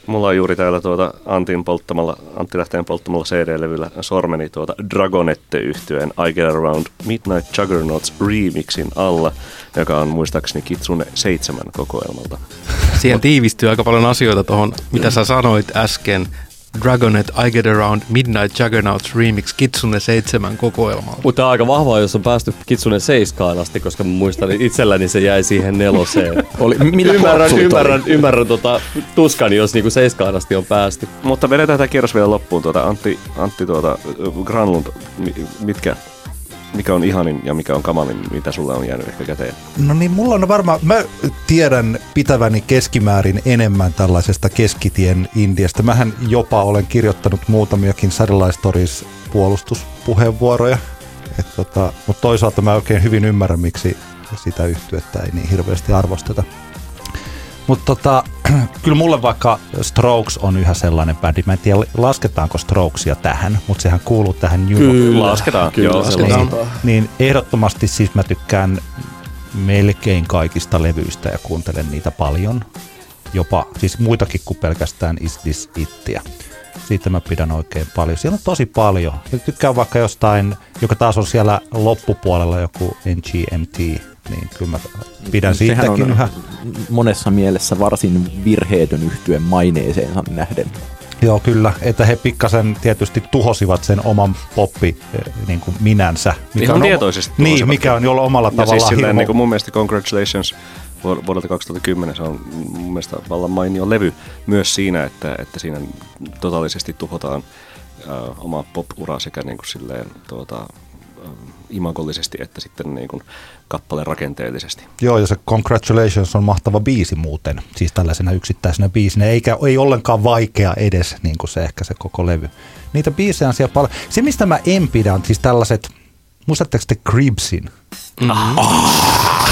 Mulla on juuri täällä tuota Antin polttamalla, Antti Lähteen polttamalla CD-levyllä sormeni tuota dragonette yhtyeen I Get Around Midnight Juggernauts remixin alla, joka on muistaakseni Kitsune 7 kokoelmalta. Siihen tiivistyy aika paljon asioita tuohon, mitä sä sanoit äsken. Dragonet I Get Around Midnight Juggernauts Remix Kitsune 7 kokoelmalla. Mutta aika vahvaa, jos on päästy Kitsune 7 asti, koska mä muistan, että itselläni se jäi siihen neloseen. Oli, millä ymmärrän, ymmärrän, ymmärrän tota, tuskani, jos niinku 7 asti on päästy. Mutta vedetään tämä kierros vielä loppuun. Tuota, Antti, Antti tuota, Granlund, mitkä mikä on ihanin ja mikä on kamalin, mitä sulla on jäänyt ehkä käteen? No niin, mulla on varmaan, mä tiedän pitäväni keskimäärin enemmän tällaisesta keskitien Indiasta. Mähän jopa olen kirjoittanut muutamiakin Satellite Stories puolustuspuheenvuoroja. tota, mutta toisaalta mä oikein hyvin ymmärrän, miksi sitä yhtyettä ei niin hirveästi arvosteta. Mutta tota, kyllä mulle vaikka Strokes on yhä sellainen bändi. Mä en tiedä, lasketaanko Strokesia tähän, mutta sehän kuuluu tähän New Kyllä, lasketaan. Kyllä, Joo, lasketaan. Niin, niin ehdottomasti siis mä tykkään melkein kaikista levyistä ja kuuntelen niitä paljon. Jopa, siis muitakin kuin pelkästään Is This Ittiä. Siitä mä pidän oikein paljon. Siellä on tosi paljon. Ja tykkään vaikka jostain, joka taas on siellä loppupuolella joku NGMT, niin kyllä mä pidän siitäkin on yhä. monessa mielessä varsin virheetön yhtyen maineeseensa nähden. Joo, kyllä. Että he pikkasen tietysti tuhosivat sen oman poppi eh, niin kuin minänsä. Mikä Ihan on tietoisesti Niin, mikä on jolla omalla tavallaan ja siis silleen, niin kuin mun mielestä Congratulations vuodelta 2010 se on mun mielestä vallan mainio levy myös siinä, että, että siinä totaalisesti tuhotaan äh, oma pop-ura sekä niin kuin silleen, tuota, imagollisesti että sitten niin kuin kappaleen rakenteellisesti. Joo, ja se Congratulations on mahtava biisi muuten, siis tällaisena yksittäisenä biisinä, eikä ei ollenkaan vaikea edes niin kuin se ehkä se koko levy. Niitä biisejä on siellä paljon. Se, mistä mä en pidä, on siis tällaiset, muistatteko te Cribsin? Mm-hmm. Oh.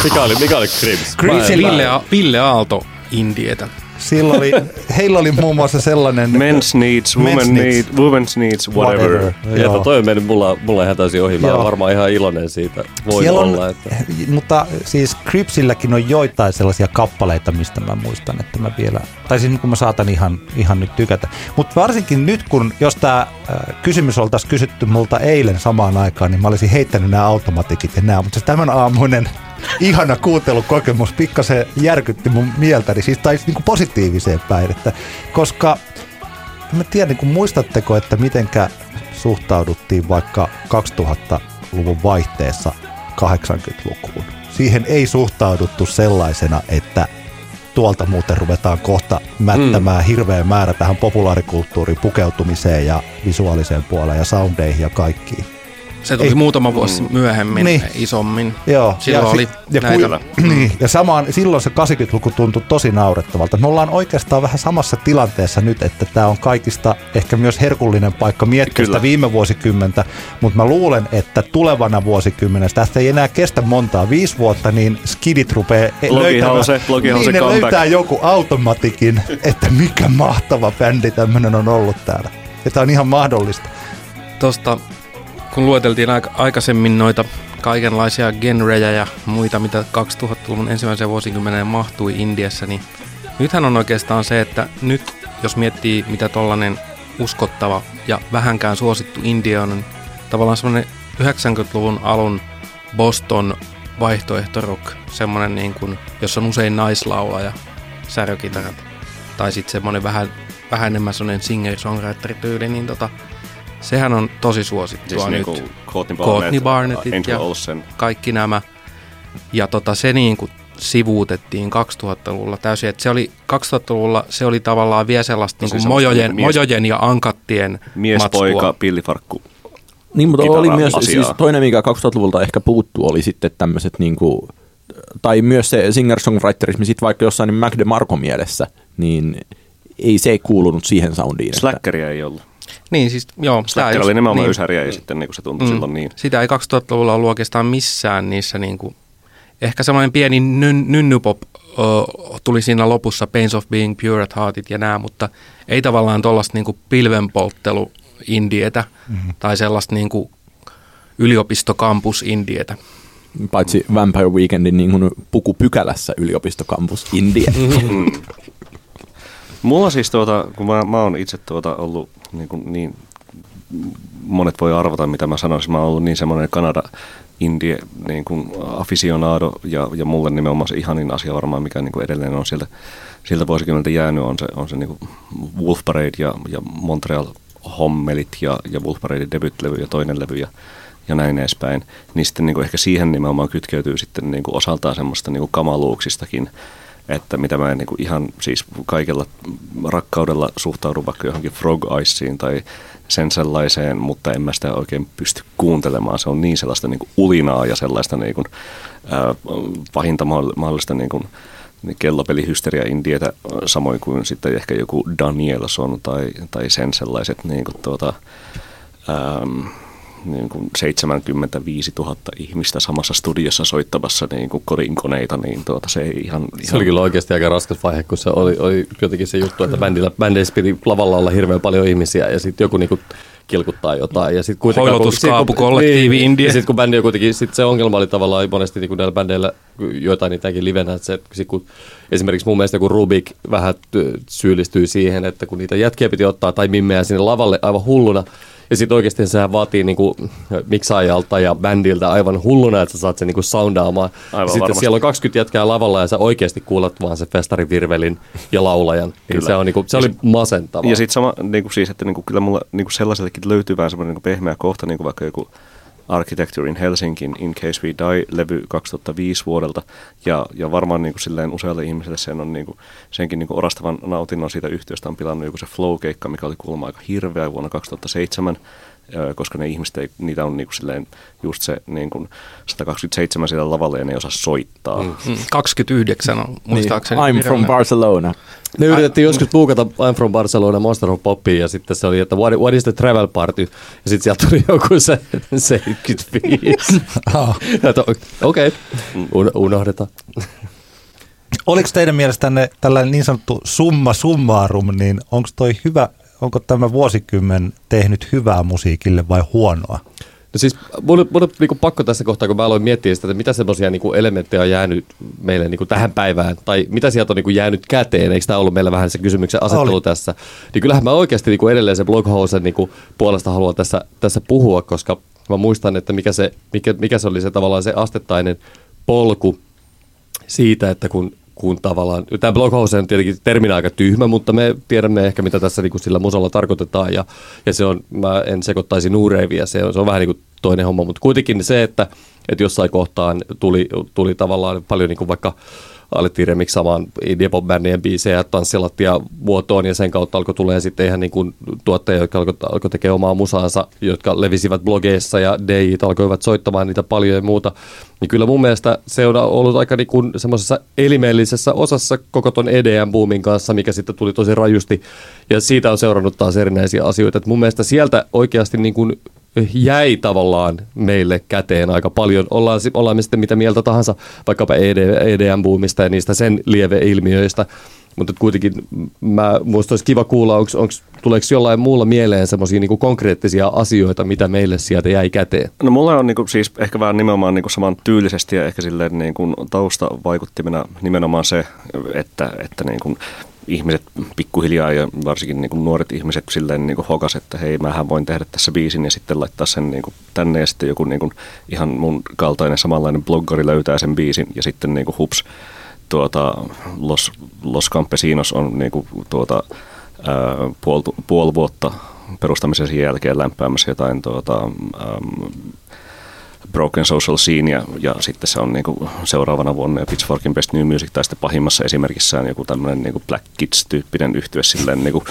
Mikä oli, mikä oli Cribs? Ville, Ville Aalto Indietä. Silloin oli, heillä oli muun muassa sellainen... Men's needs, women needs, women's needs, whatever. whatever. Joo. toi on mennyt mulla, mulla ihan täysin ohi. Mä olen varmaan ihan iloinen siitä. Voi Siellä olla. On, että... Mutta siis Cripsilläkin on joitain sellaisia kappaleita, mistä mä muistan, että mä vielä... Tai siis kun mä saatan ihan, ihan nyt tykätä. Mutta varsinkin nyt, kun jos tämä äh, kysymys oltaisiin kysytty multa eilen samaan aikaan, niin mä olisin heittänyt nämä automatikit ja nämä. Mutta tämän aamuinen ihana kuuntelukokemus pikkasen järkytti mun mieltäni, siis tai niin kuin positiiviseen päin, että, koska mä tiedän, niin muistatteko, että mitenkä suhtauduttiin vaikka 2000-luvun vaihteessa 80-lukuun. Siihen ei suhtauduttu sellaisena, että tuolta muuten ruvetaan kohta mättämään mm. hirveä määrä tähän populaarikulttuuriin pukeutumiseen ja visuaaliseen puoleen ja soundeihin ja kaikkiin se tuli Ei, muutama vuosi mm. myöhemmin niin. isommin. Joo. Silloin ja, oli ja, näitä. Kui, niin, ja samaan, silloin se 80-luku tuntui tosi naurettavalta. Me ollaan oikeastaan vähän samassa tilanteessa nyt, että tämä on kaikista ehkä myös herkullinen paikka miettiä sitä viime vuosikymmentä, mutta mä luulen, että tulevana vuosikymmenessä, tästä ei enää kestä montaa, viisi vuotta, niin skidit rupeaa löytämään, se, niin ne löytää joku automatikin, että mikä mahtava bändi tämmöinen on ollut täällä. Ja tämä on ihan mahdollista. Tuosta kun lueteltiin aika, aikaisemmin noita kaikenlaisia genrejä ja muita, mitä 2000-luvun ensimmäiseen vuosikymmeneen mahtui Indiassa, niin nythän on oikeastaan se, että nyt jos miettii mitä tollanen uskottava ja vähänkään suosittu India on, niin tavallaan semmoinen 90-luvun alun Boston vaihtoehtorock, semmoinen niin kuin, jossa on usein naislaulaja, särökitarat, tai sitten semmoinen vähän, vähän enemmän semmoinen singer-songwriter-tyyli, niin tota, Sehän on tosi suosittua siis nyt. Niin Courtney Barnett, Courtney Barnettit Angel ja Olsen. kaikki nämä. Ja tota, se niin kuin sivuutettiin 2000-luvulla täysin. Et se oli, 2000-luvulla se oli tavallaan vielä sellaista no, niin kuin mojojen, mies, mojojen ja ankattien Mies, matskua. poika, pillifarkku. Niin, mutta oli myös siis toinen, mikä 2000-luvulta ehkä puuttuu, oli sitten tämmöiset niin kuin, tai myös se singer-songwriterismi, sit vaikka jossain niin Mac DeMarco mielessä, niin ei se ei kuulunut siihen soundiin. Slackeria ei ollut. Niin, siis joo. Slacker oli nimenomaan niin, ysäriä ja sitten niin kuin se tuntui mm, silloin niin. Sitä ei 2000-luvulla ollut oikeastaan missään niissä niin kuin, ehkä semmoinen pieni nyn, nynnypop uh, tuli siinä lopussa, Pains of Being Pure at Heartit ja nämä, mutta ei tavallaan tuollaista niin pilvenpolttelu indietä mm-hmm. tai sellaista niin kuin, yliopistokampus Indietä. Paitsi Vampire Weekendin niin kuin pukupykälässä yliopistokampus India. Mulla siis tuota, kun mä, mä oon itse tuota ollut niin, kuin niin monet voi arvata, mitä mä sanoisin. Mä oon ollut niin semmoinen Kanada indie niin kuin aficionado ja, ja mulle nimenomaan se ihanin asia varmaan, mikä niin kuin edelleen on sieltä, sieltä vuosikymmeneltä jäänyt, on se, on se niin kuin Wolf Parade ja, ja Montreal Hommelit ja, ja Wolf Paradein debytlevy ja toinen levy ja, ja näin edespäin. Niin sitten niin kuin ehkä siihen nimenomaan kytkeytyy sitten niin kuin osaltaan semmoista niin kuin kamaluuksistakin, että mitä mä en niin kuin ihan siis kaikella rakkaudella suhtaudu vaikka johonkin Frog Iceen tai sen sellaiseen, mutta en mä sitä oikein pysty kuuntelemaan. Se on niin sellaista niin kuin ulinaa ja sellaista niin kuin, ää, pahinta mahdollista niin kuin, kellopelihysteria indietä, samoin kuin sitten ehkä joku Danielson tai, tai sen sellaiset niin kuin tuota, ää, niin kuin 75 000 ihmistä samassa studiossa soittamassa niin kuin kodinkoneita, niin tuota, se ei ihan, ihan... Se oli kyllä oikeasti aika raskas vaihe, kun se oli, oli jotenkin se juttu, että bändillä, bändeissä piti lavalla olla hirveän paljon ihmisiä ja sitten joku niin kuin kilkuttaa jotain. Ja sit kuitenkin, Hoilotuskaapu, kollektiivi, niin, India. Ja sitten kun bändi on kuitenkin, sit se ongelma oli tavallaan monesti niin kuin näillä bändeillä joitain niitäkin livenä, että se, sit kun esimerkiksi mun mielestä kun Rubik vähän syyllistyi siihen, että kun niitä jätkiä piti ottaa tai mimmeä sinne lavalle aivan hulluna, ja sitten oikeasti sehän vaatii niinku miksaajalta ja bändiltä aivan hulluna, että sä saat sen niinku soundaamaan. Aivan ja sitten varmasti. siellä on 20 jätkää lavalla ja sä oikeasti kuulet vaan se festarivirvelin ja laulajan. Niin se, on niinku, se oli masentavaa. Ja sitten sama, niin kuin siis, että niin kuin, kyllä mulla niin kuin sellaisellekin löytyy vähän semmoinen niin kuin pehmeä kohta, niin kuin vaikka joku Architecture in Helsinkin In Case We Die-levy 2005 vuodelta. Ja, ja varmaan niin kuin silleen usealle ihmiselle sen on niin kuin, senkin niin kuin orastavan nautinnon siitä yhtiöstä on pilannut joku se Flow-keikka, mikä oli kuulemma aika hirveä vuonna 2007 ö, koska ne ihmiset, ei, niitä on niinku silleen just se niinku 127 siellä lavalla ja ne ei osaa soittaa. Mm. Mm, 29 on muistaakseni. Niin, I'm from. Barcelona. Me yritettiin joskus buukata I'm from Barcelona Monster of Poppia ja sitten se oli, että what, what is the travel party? Ja sitten sieltä tuli joku se 75. Että Okei, okay. Un, unohdetaan. Oliko teidän mielestänne tällainen niin sanottu summa summarum, niin onko toi hyvä, onko tämä vuosikymmen tehnyt hyvää musiikille vai huonoa? No siis mun, mun on niinku pakko tässä kohtaa, kun mä aloin miettiä sitä, että mitä semmoisia niinku elementtejä on jäänyt meille niinku tähän päivään, tai mitä sieltä on niinku jäänyt käteen, eikö tämä ollut meillä vähän se kysymyksen asettelu Oli. tässä, niin kyllähän mä oikeasti niinku edelleen se Bloghausen niinku puolesta haluan tässä, tässä puhua, koska mä muistan, että mikä se, mikä, mikä se oli se tavallaan se astettainen polku siitä, että kun, kun tavallaan, tämä Bloghausen on tietenkin terminä aika tyhmä, mutta me tiedämme ehkä, mitä tässä niin kuin sillä musalla tarkoitetaan, ja, ja se on, mä en sekoittaisi nuureiviä, se on, se on vähän niin kuin toinen homma, mutta kuitenkin se, että, että jossain kohtaan tuli, tuli tavallaan paljon niin kuin vaikka alettiin remiksaamaan indie pop bändien biisejä tanssilattia vuotoon ja sen kautta alkoi tulee sitten ihan niin kuin tuottajia, jotka alkoi, alkoi tekemään omaa musaansa, jotka levisivät blogeissa ja DJt alkoivat soittamaan niitä paljon ja muuta. Niin kyllä mun mielestä se on ollut aika niin kuin semmoisessa elimellisessä osassa koko ton EDM-boomin kanssa, mikä sitten tuli tosi rajusti ja siitä on seurannut taas erinäisiä asioita. Et mun mielestä sieltä oikeasti niin kuin jäi tavallaan meille käteen aika paljon. Ollaan, ollaan me sitten mitä mieltä tahansa vaikkapa ED, EDM-boomista ja niistä sen lieveilmiöistä, mutta kuitenkin mä, musta olisi kiva kuulla, onks, onks, tuleeko jollain muulla mieleen semmoisia niinku konkreettisia asioita, mitä meille sieltä jäi käteen? No mulla on niinku siis ehkä vähän nimenomaan niinku saman tyylisesti ja ehkä silleen niinku taustavaikuttimena nimenomaan se, että, että niinku ihmiset pikkuhiljaa ja varsinkin niinku nuoret ihmiset silleen niinku hokas, että hei mähän voin tehdä tässä biisin ja sitten laittaa sen niinku tänne ja sitten joku niinku ihan mun kaltainen samanlainen bloggari löytää sen biisin ja sitten niinku hups tuota, Los, Los Campesinos on niinku tuota, ää, puol, puoli vuotta perustamisen jälkeen lämpäämässä jotain tuota, äm, Broken Social Scene ja, ja sitten se on niinku seuraavana vuonna Pitchforkin Best New Music tai sitten pahimmassa esimerkissään joku tämmöinen niinku Black Kids-tyyppinen yhtye silleen niinku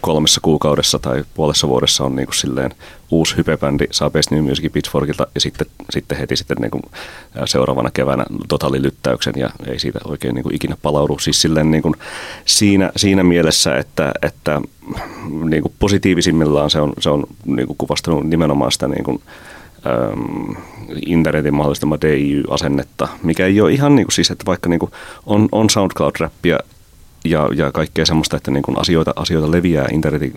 kolmessa kuukaudessa tai puolessa vuodessa on niinku silleen uusi hypebändi saa Best New Music Pitchforkilta ja sitten, sitten heti sitten niinku seuraavana keväänä totaalilyttäyksen ja ei siitä oikein niinku ikinä palaudu. Siis silleen niinku siinä, siinä mielessä, että, että niinku positiivisimmillaan se on, se on niinku kuvastanut nimenomaan sitä niinku, äm, internetin mahdollistama DIY-asennetta, mikä ei ole ihan niin kuin siis, että vaikka niin kuin on, on SoundCloud-räppiä ja, ja kaikkea semmoista, että niin kuin asioita, asioita leviää internetin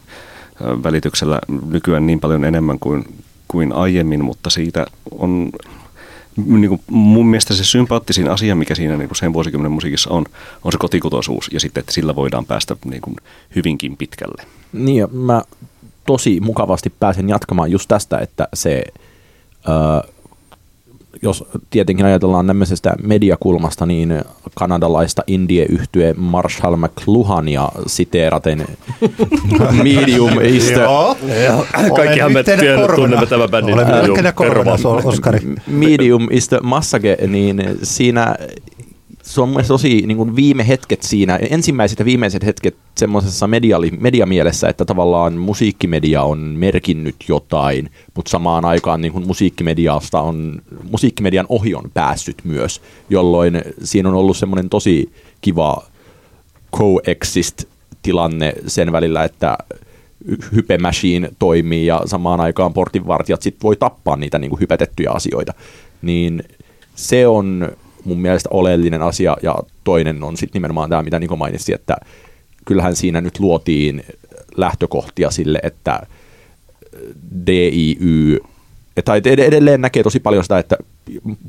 välityksellä nykyään niin paljon enemmän kuin, kuin aiemmin, mutta siitä on niin kuin mun mielestä se sympaattisin asia, mikä siinä niin kuin sen vuosikymmenen musiikissa on, on se kotikutoisuus ja sitten, että sillä voidaan päästä niin kuin hyvinkin pitkälle. Niin ja mä tosi mukavasti pääsen jatkamaan just tästä, että se, jos tietenkin ajatellaan tämmöisestä mediakulmasta, niin kanadalaista indie-yhtye Marshall McLuhania siteeraten Medium is the, Kaikkihan me tunnemme tämän bändin. Olemme Medium. Oskari. Medium is the Massage, niin siinä se on mun mielestä tosi niin kuin viime hetket siinä, ensimmäiset ja viimeiset hetket semmoisessa mediali, mediamielessä, että tavallaan musiikkimedia on merkinnyt jotain, mutta samaan aikaan niin kuin musiikkimediasta on, musiikkimedian ohi on päässyt myös, jolloin siinä on ollut semmoinen tosi kiva coexist tilanne sen välillä, että Hype Machine toimii ja samaan aikaan portinvartijat sit voi tappaa niitä niin kuin hypetettyjä asioita. Niin se on mun mielestä oleellinen asia ja toinen on sitten nimenomaan tämä, mitä Niko mainitsi, että kyllähän siinä nyt luotiin lähtökohtia sille, että DIY, tai ed- edelleen näkee tosi paljon sitä, että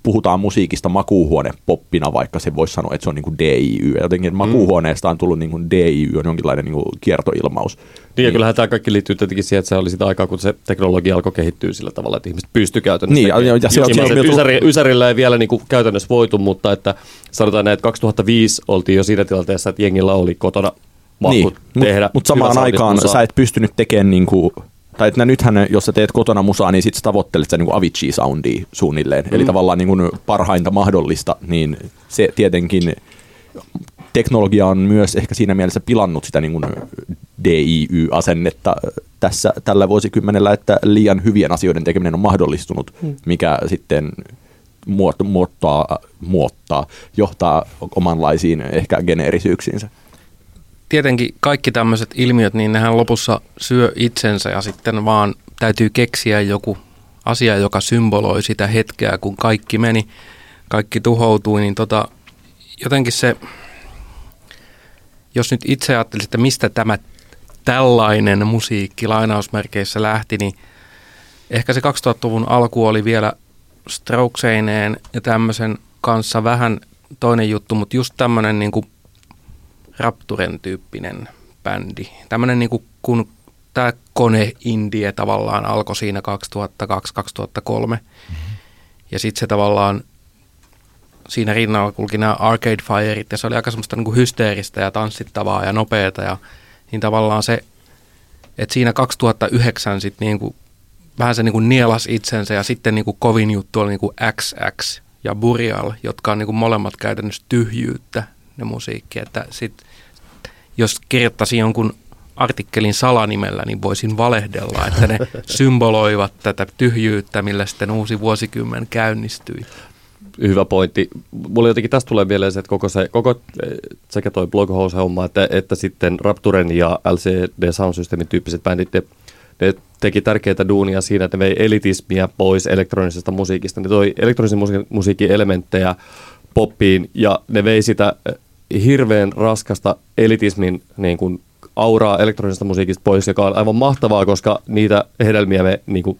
puhutaan musiikista makuuhuone poppina, vaikka se voisi sanoa, että se on niin kuin DIY. Jotenkin makuuhuoneesta on tullut niin kuin DIY, on jonkinlainen niin kuin kiertoilmaus. Niin, ja kyllähän tämä kaikki liittyy tietenkin siihen, että se oli sitä aikaa, kun se teknologia alkoi kehittyä sillä tavalla, että ihmiset pysty käytännössä. Niin, ja- ja- ja se on- se on ysäri, ysärillä ei vielä niin kuin käytännössä voitu, mutta että sanotaan näin, että 2005 oltiin jo siinä tilanteessa, että jengillä oli kotona mahkut niin, tehdä. Mutta samaan hyvän aikaan sä et pystynyt tekemään niinku, tai että nythän, jos sä teet kotona musaa, niin sit sä tavoittelet sitä niinku Avicii-soundia suunnilleen. Mm. Eli tavallaan niinku parhainta mahdollista, niin se tietenkin teknologia on myös ehkä siinä mielessä pilannut sitä niin DIY-asennetta tässä tällä vuosikymmenellä, että liian hyvien asioiden tekeminen on mahdollistunut, mikä sitten muot- muottaa, muottaa, johtaa omanlaisiin ehkä geneerisyyksiinsä. Tietenkin kaikki tämmöiset ilmiöt, niin nehän lopussa syö itsensä ja sitten vaan täytyy keksiä joku asia, joka symboloi sitä hetkeä, kun kaikki meni, kaikki tuhoutui, niin tota, jotenkin se, jos nyt itse ajattelisin, että mistä tämä tällainen musiikki lainausmerkeissä lähti, niin ehkä se 2000-luvun alku oli vielä strokeseineen ja tämmöisen kanssa vähän toinen juttu, mutta just tämmöinen niin kuin Rapturen tyyppinen bändi. Tämmöinen niin kuin, kun tämä kone indie tavallaan alkoi siinä 2002-2003. Mm-hmm. Ja sitten se tavallaan siinä rinnalla kulki nämä Arcade Fireit ja se oli aika semmoista niin kuin hysteeristä ja tanssittavaa ja nopeata. Ja, niin tavallaan se, että siinä 2009 sitten niin kuin, vähän se niin kuin nielas itsensä ja sitten niin kuin kovin juttu oli niin kuin XX ja Burial, jotka on niin kuin molemmat käytännössä tyhjyyttä ne musiikki. Että sit, jos kirjoittaisin jonkun artikkelin salanimellä, niin voisin valehdella, että ne symboloivat tätä tyhjyyttä, millä sitten uusi vuosikymmen käynnistyi. hyvä pointti. Mulla jotenkin tästä tulee mieleen se, että koko se, koko, eh, sekä toi Bloghouse-homma, että, että sitten Rapturen ja LCD Sound Systemin tyyppiset bändit, ne, ne teki tärkeitä duunia siinä, että ne vei elitismiä pois elektronisesta musiikista. Ne toi elektronisen musiikin, musiikin elementtejä poppiin ja ne vei sitä hirveän raskasta elitismin niin kuin, auraa elektronisesta musiikista pois, joka on aivan mahtavaa, koska niitä hedelmiä me niin kuin,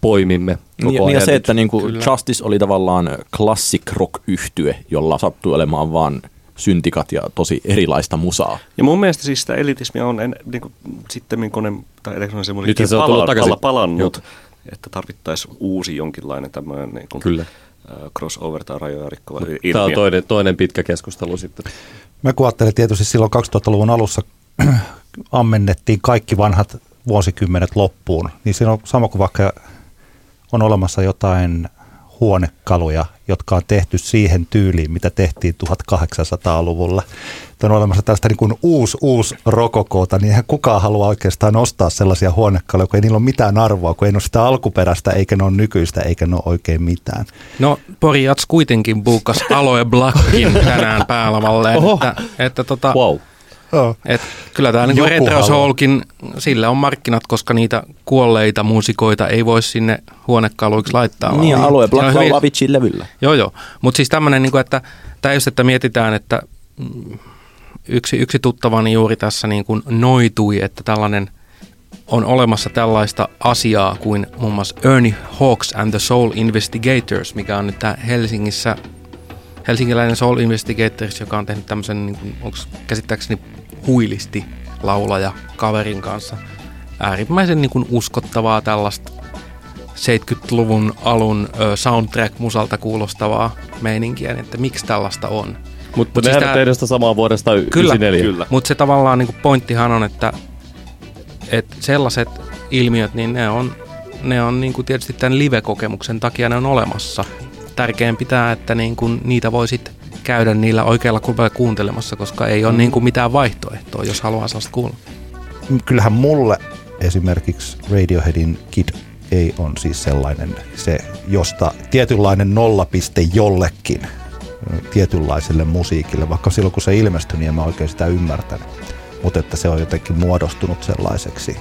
poimimme koko Niin, ajan. niin ja se, että niinku Kyllä. Justice oli tavallaan classic rock yhtye, jolla sattui olemaan vaan syntikat ja tosi erilaista musaa. Ja mun mielestä siis sitä elitismia on en, niin kuin, sitten kone tai elektronisen musiikin pala, pala, palannut, Joo. että tarvittaisiin uusi jonkinlainen tämmöinen niin kuin, Kyllä. Crossover tai rajoja rikkova Tämä on ilmiö. toinen, toinen pitkä keskustelu sitten. Mä kun ajattelin tietysti silloin 2000-luvun alussa ammennettiin kaikki vanhat vuosikymmenet loppuun, niin siinä on sama kuin vaikka on olemassa jotain huonekaluja, jotka on tehty siihen tyyliin, mitä tehtiin 1800-luvulla. Että on olemassa tällaista niin kuin uusi, uusi rokokoota, niin eihän kukaan halua oikeastaan ostaa sellaisia huonekaluja, kun ei niillä ole mitään arvoa, kun ei ole sitä alkuperäistä, eikä ne ole nykyistä, eikä ne ole oikein mitään. No, Pori Jats kuitenkin buukas Aloe Blackin tänään päälavalle, että, että tota, Wow. Joo. Et kyllä tämä niinku Joku Retro haluaa. Soulkin, sillä on markkinat, koska niitä kuolleita muusikoita ei voi sinne huonekaluiksi laittaa. Niin, vaan- Alue Black hyvin- Avicii levyllä. Joo, joo. Mutta siis tämmöinen, niin että tämä just, että mietitään, että mm, yksi, yksi tuttavani juuri tässä niin kuin noitui, että tällainen on olemassa tällaista asiaa kuin muun muassa Ernie Hawks and the Soul Investigators, mikä on nyt tää Helsingissä helsinkiläinen Soul Investigators, joka on tehnyt tämmöisen, niin kuin, onko käsittääkseni huilisti laulaja kaverin kanssa. Äärimmäisen niin kuin uskottavaa tällaista 70-luvun alun soundtrack-musalta kuulostavaa meininkiä, niin että miksi tällaista on. Mutta Mut siis tää- tehdään sitä samaa vuodesta Kyllä, 94. Kyllä. Mutta se tavallaan niin pointtihan on, että, että sellaiset ilmiöt, niin ne on, ne on niin kuin tietysti tämän live-kokemuksen takia ne on olemassa. Tärkein pitää, että niin kuin niitä voi sit käydä niillä oikealla kulmalla kuuntelemassa, koska ei ole niin kuin mitään vaihtoehtoa, jos haluaa sellaista kuulla. kyllähän mulle esimerkiksi Radioheadin Kid ei on siis sellainen se, josta tietynlainen nollapiste jollekin tietynlaiselle musiikille, vaikka silloin kun se ilmestyi, niin en mä oikein sitä ymmärtänyt. Mutta että se on jotenkin muodostunut sellaiseksi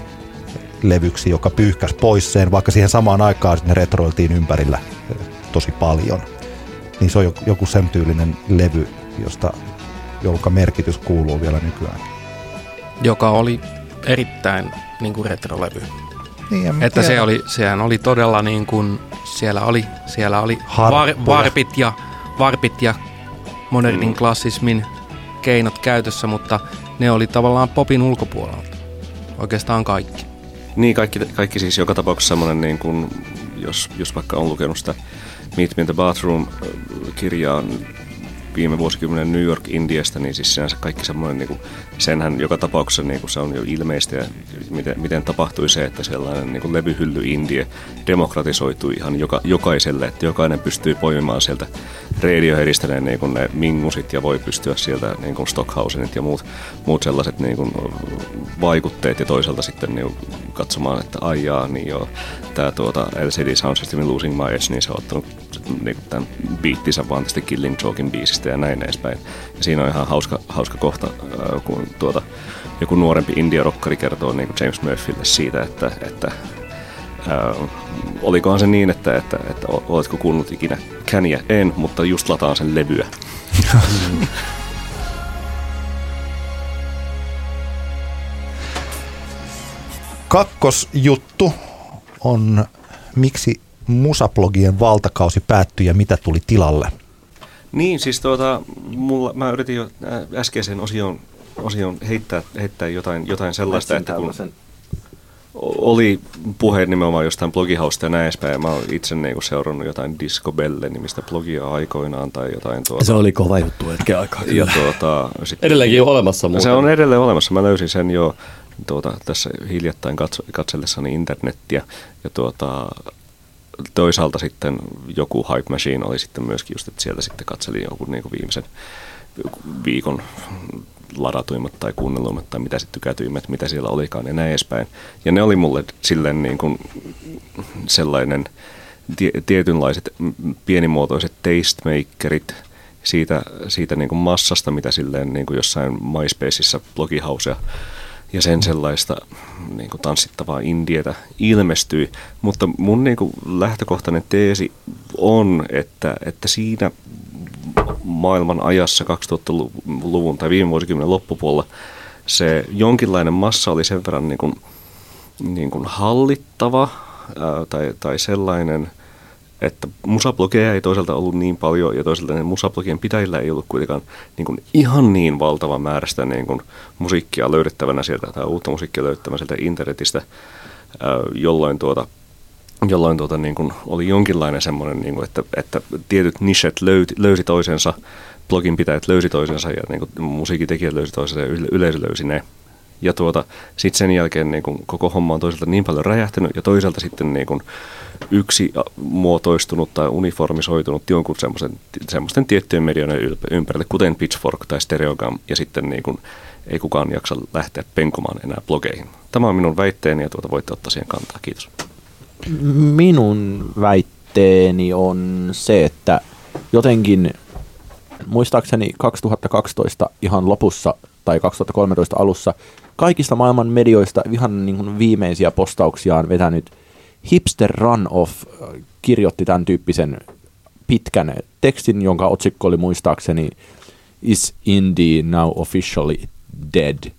levyksi, joka pyyhkäsi pois sen, vaikka siihen samaan aikaan ne retroiltiin ympärillä tosi paljon. Niin se on joku- joku sen tyylinen levy, josta, jonka merkitys kuuluu vielä nykyään. Joka oli erittäin niin kuin retrolevy. Niin, Että se oli, sehän oli todella niin kuin, siellä oli, siellä oli var, varpit, ja, varpit ja modernin klassismin keinot käytössä, mutta ne oli tavallaan popin ulkopuolelta. Oikeastaan kaikki. Niin, kaikki, kaikki siis joka tapauksessa semmoinen, niin kuin, jos, jos vaikka on lukenut sitä Meet Me in the Bathroom-kirjaa viime vuosikymmenen New York Indiasta, niin siis sinänsä kaikki semmoinen, niin senhän joka tapauksessa niin kuin se on jo ilmeistä, ja miten, miten tapahtui se, että sellainen niin kuin levyhylly Indie demokratisoitui ihan joka, jokaiselle, että jokainen pystyy poimimaan sieltä Radioheadista ne, niin kuin ne mingusit ja voi pystyä sieltä niin kuin Stockhausenit ja muut, muut sellaiset niin kuin vaikutteet ja toisaalta sitten niin katsomaan, että ai jaa, niin joo, tämä tuota LCD Sound Systemin Losing My Edge, niin se on ottanut niin kuin tämän biittinsä vaan tästä Killing Jokein biisistä ja näin edespäin. Siinä on ihan hauska, hauska kohta, äh, kun tuota, joku nuorempi indie-rokkari kertoo niin kuin James Murphylle siitä, että, että äh, olikohan se niin, että, että, että oletko kuunnellut ikinä Kania? En, mutta just lataan sen levyä. Kakkosjuttu on, miksi musablogien valtakausi päättyi ja mitä tuli tilalle. Niin, siis tuota, mulla, mä yritin jo ä- äskeiseen osioon, osioon heittää, heittää jotain, jotain sellaista, että kun oli puhe nimenomaan jostain blogihausta ja näin edespäin, ja mä oon itse niinku seurannut jotain Disco Belle-nimistä blogia aikoinaan tai jotain tuota. Se oli kova juttu hetken aikaa. ja tuota, sit, Edelleenkin olemassa muuten. se on edelleen olemassa. Mä löysin sen jo tuota, tässä hiljattain katso, katsellessani internettiä. Ja tuota, toisaalta sitten joku Hype Machine oli sitten myöskin just, että sieltä sitten katselin joku niin kuin viimeisen viikon ladatuimmat tai kuunnelluimmat tai mitä sitten tykätyimmät, mitä siellä olikaan ja näin edespäin. Ja ne oli mulle silleen niin kuin sellainen tie, tietynlaiset pienimuotoiset tastemakerit siitä, siitä niin kuin massasta, mitä silleen niin kuin jossain MySpaceissa blogihausea ja sen sellaista niin kuin tanssittavaa indietä ilmestyi. Mutta mun niin kuin lähtökohtainen teesi on, että, että siinä maailman ajassa 2000-luvun tai viime vuosikymmenen loppupuolella se jonkinlainen massa oli sen verran niin kuin, niin kuin hallittava ää, tai, tai sellainen, että musablogeja ei toisaalta ollut niin paljon ja toisaalta ne musablogien pitäjillä ei ollut kuitenkaan niin kuin ihan niin valtava määrä sitä niin kuin musiikkia löydettävänä sieltä tai uutta musiikkia löydettävänä sieltä internetistä, jolloin tuota, jolloin tuota, niin kuin oli jonkinlainen semmoinen, niin kuin, että, että tietyt nishet löyti, löysi toisensa, blogin pitäjät löysi toisensa ja niin kuin, musiikitekijät löysi toisensa ja yle- yleisö löysi ne. Ja tuota, sitten sen jälkeen niin kuin, koko homma on toisaalta niin paljon räjähtänyt ja toisaalta sitten niin kuin, yksi muotoistunut tai uniformisoitunut jonkun semmoisen, semmoisten tiettyjen medioiden ympärille, kuten Pitchfork tai Stereogam, ja sitten niin kuin, ei kukaan jaksa lähteä penkomaan enää blogeihin. Tämä on minun väitteeni ja tuota voitte ottaa siihen kantaa. Kiitos. Minun väitteeni on se, että jotenkin muistaakseni 2012 ihan lopussa tai 2013 alussa kaikista maailman medioista ihan niin kuin viimeisiä postauksiaan vetänyt Hipster Run Off äh, kirjoitti tämän tyyppisen pitkän tekstin, jonka otsikko oli muistaakseni Is Indie Now Officially Dead?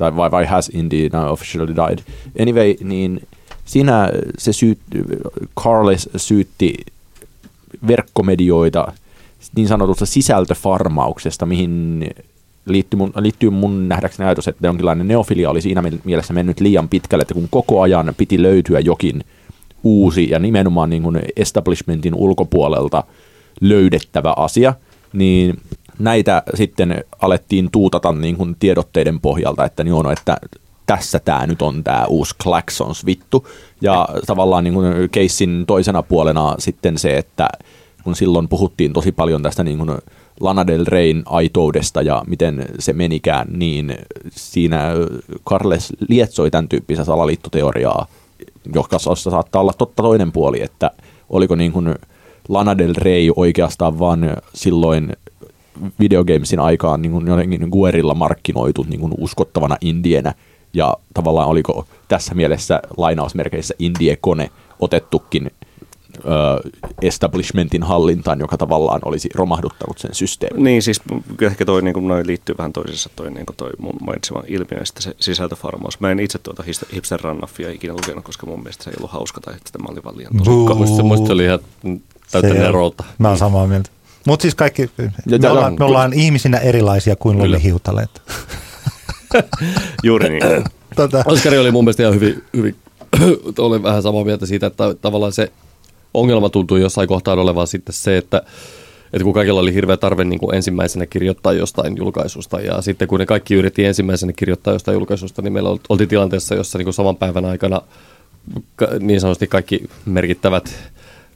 tai vai, vai has indie now officially died. Anyway, niin siinä se syyt, Carles syytti verkkomedioita niin sanotusta sisältöfarmauksesta, mihin liittyy mun, liittyy mun nähdäkseni ajatus, että jonkinlainen neofilia oli siinä mielessä mennyt liian pitkälle, että kun koko ajan piti löytyä jokin uusi ja nimenomaan niin kuin establishmentin ulkopuolelta löydettävä asia, niin näitä sitten alettiin tuutata niin kuin tiedotteiden pohjalta, että niin on, että tässä tämä nyt on tämä uusi Claxons vittu. Ja tavallaan niin kuin keissin toisena puolena sitten se, että kun silloin puhuttiin tosi paljon tästä niin kuin Lana Del Reyn aitoudesta ja miten se menikään, niin siinä Carles lietsoi tämän tyyppistä salaliittoteoriaa, joka saattaa olla totta toinen puoli, että oliko niin kuin Lana Del Rey oikeastaan vaan silloin videogamesin aikaan niin kuin jotenkin Guerilla markkinoitu niin kuin uskottavana indienä, ja tavallaan oliko tässä mielessä lainausmerkeissä indie-kone otettukin establishmentin hallintaan, joka tavallaan olisi romahduttanut sen systeemin. Niin, siis ehkä toi niin noin liittyy vähän toisessa toi, niin toi mun mainitsema ilmiö ja sitten se sisältöfarmaus. Mä en itse tuota hipster rannaffia ikinä lukenut, koska mun mielestä se ei ollut hauska tai että tämä oli vaan liian tosikka. Muista, muista oli ihan täyttä nerolta. Mä oon samaa mieltä. Mutta siis kaikki, me, ollaan, me ollaan ihmisinä erilaisia kuin lollihiutaleet. Juuri niin. tota. Oskari oli mun mielestä ihan hyvin, hyvin olen vähän samaa mieltä siitä, että tavallaan se ongelma tuntuu jossain kohtaa olevan sitten se, että että kun kaikilla oli hirveä tarve niin kuin ensimmäisenä kirjoittaa jostain julkaisusta ja sitten kun ne kaikki yritti ensimmäisenä kirjoittaa jostain julkaisusta, niin meillä oltiin tilanteessa, jossa niin kuin saman päivän aikana niin sanotusti kaikki merkittävät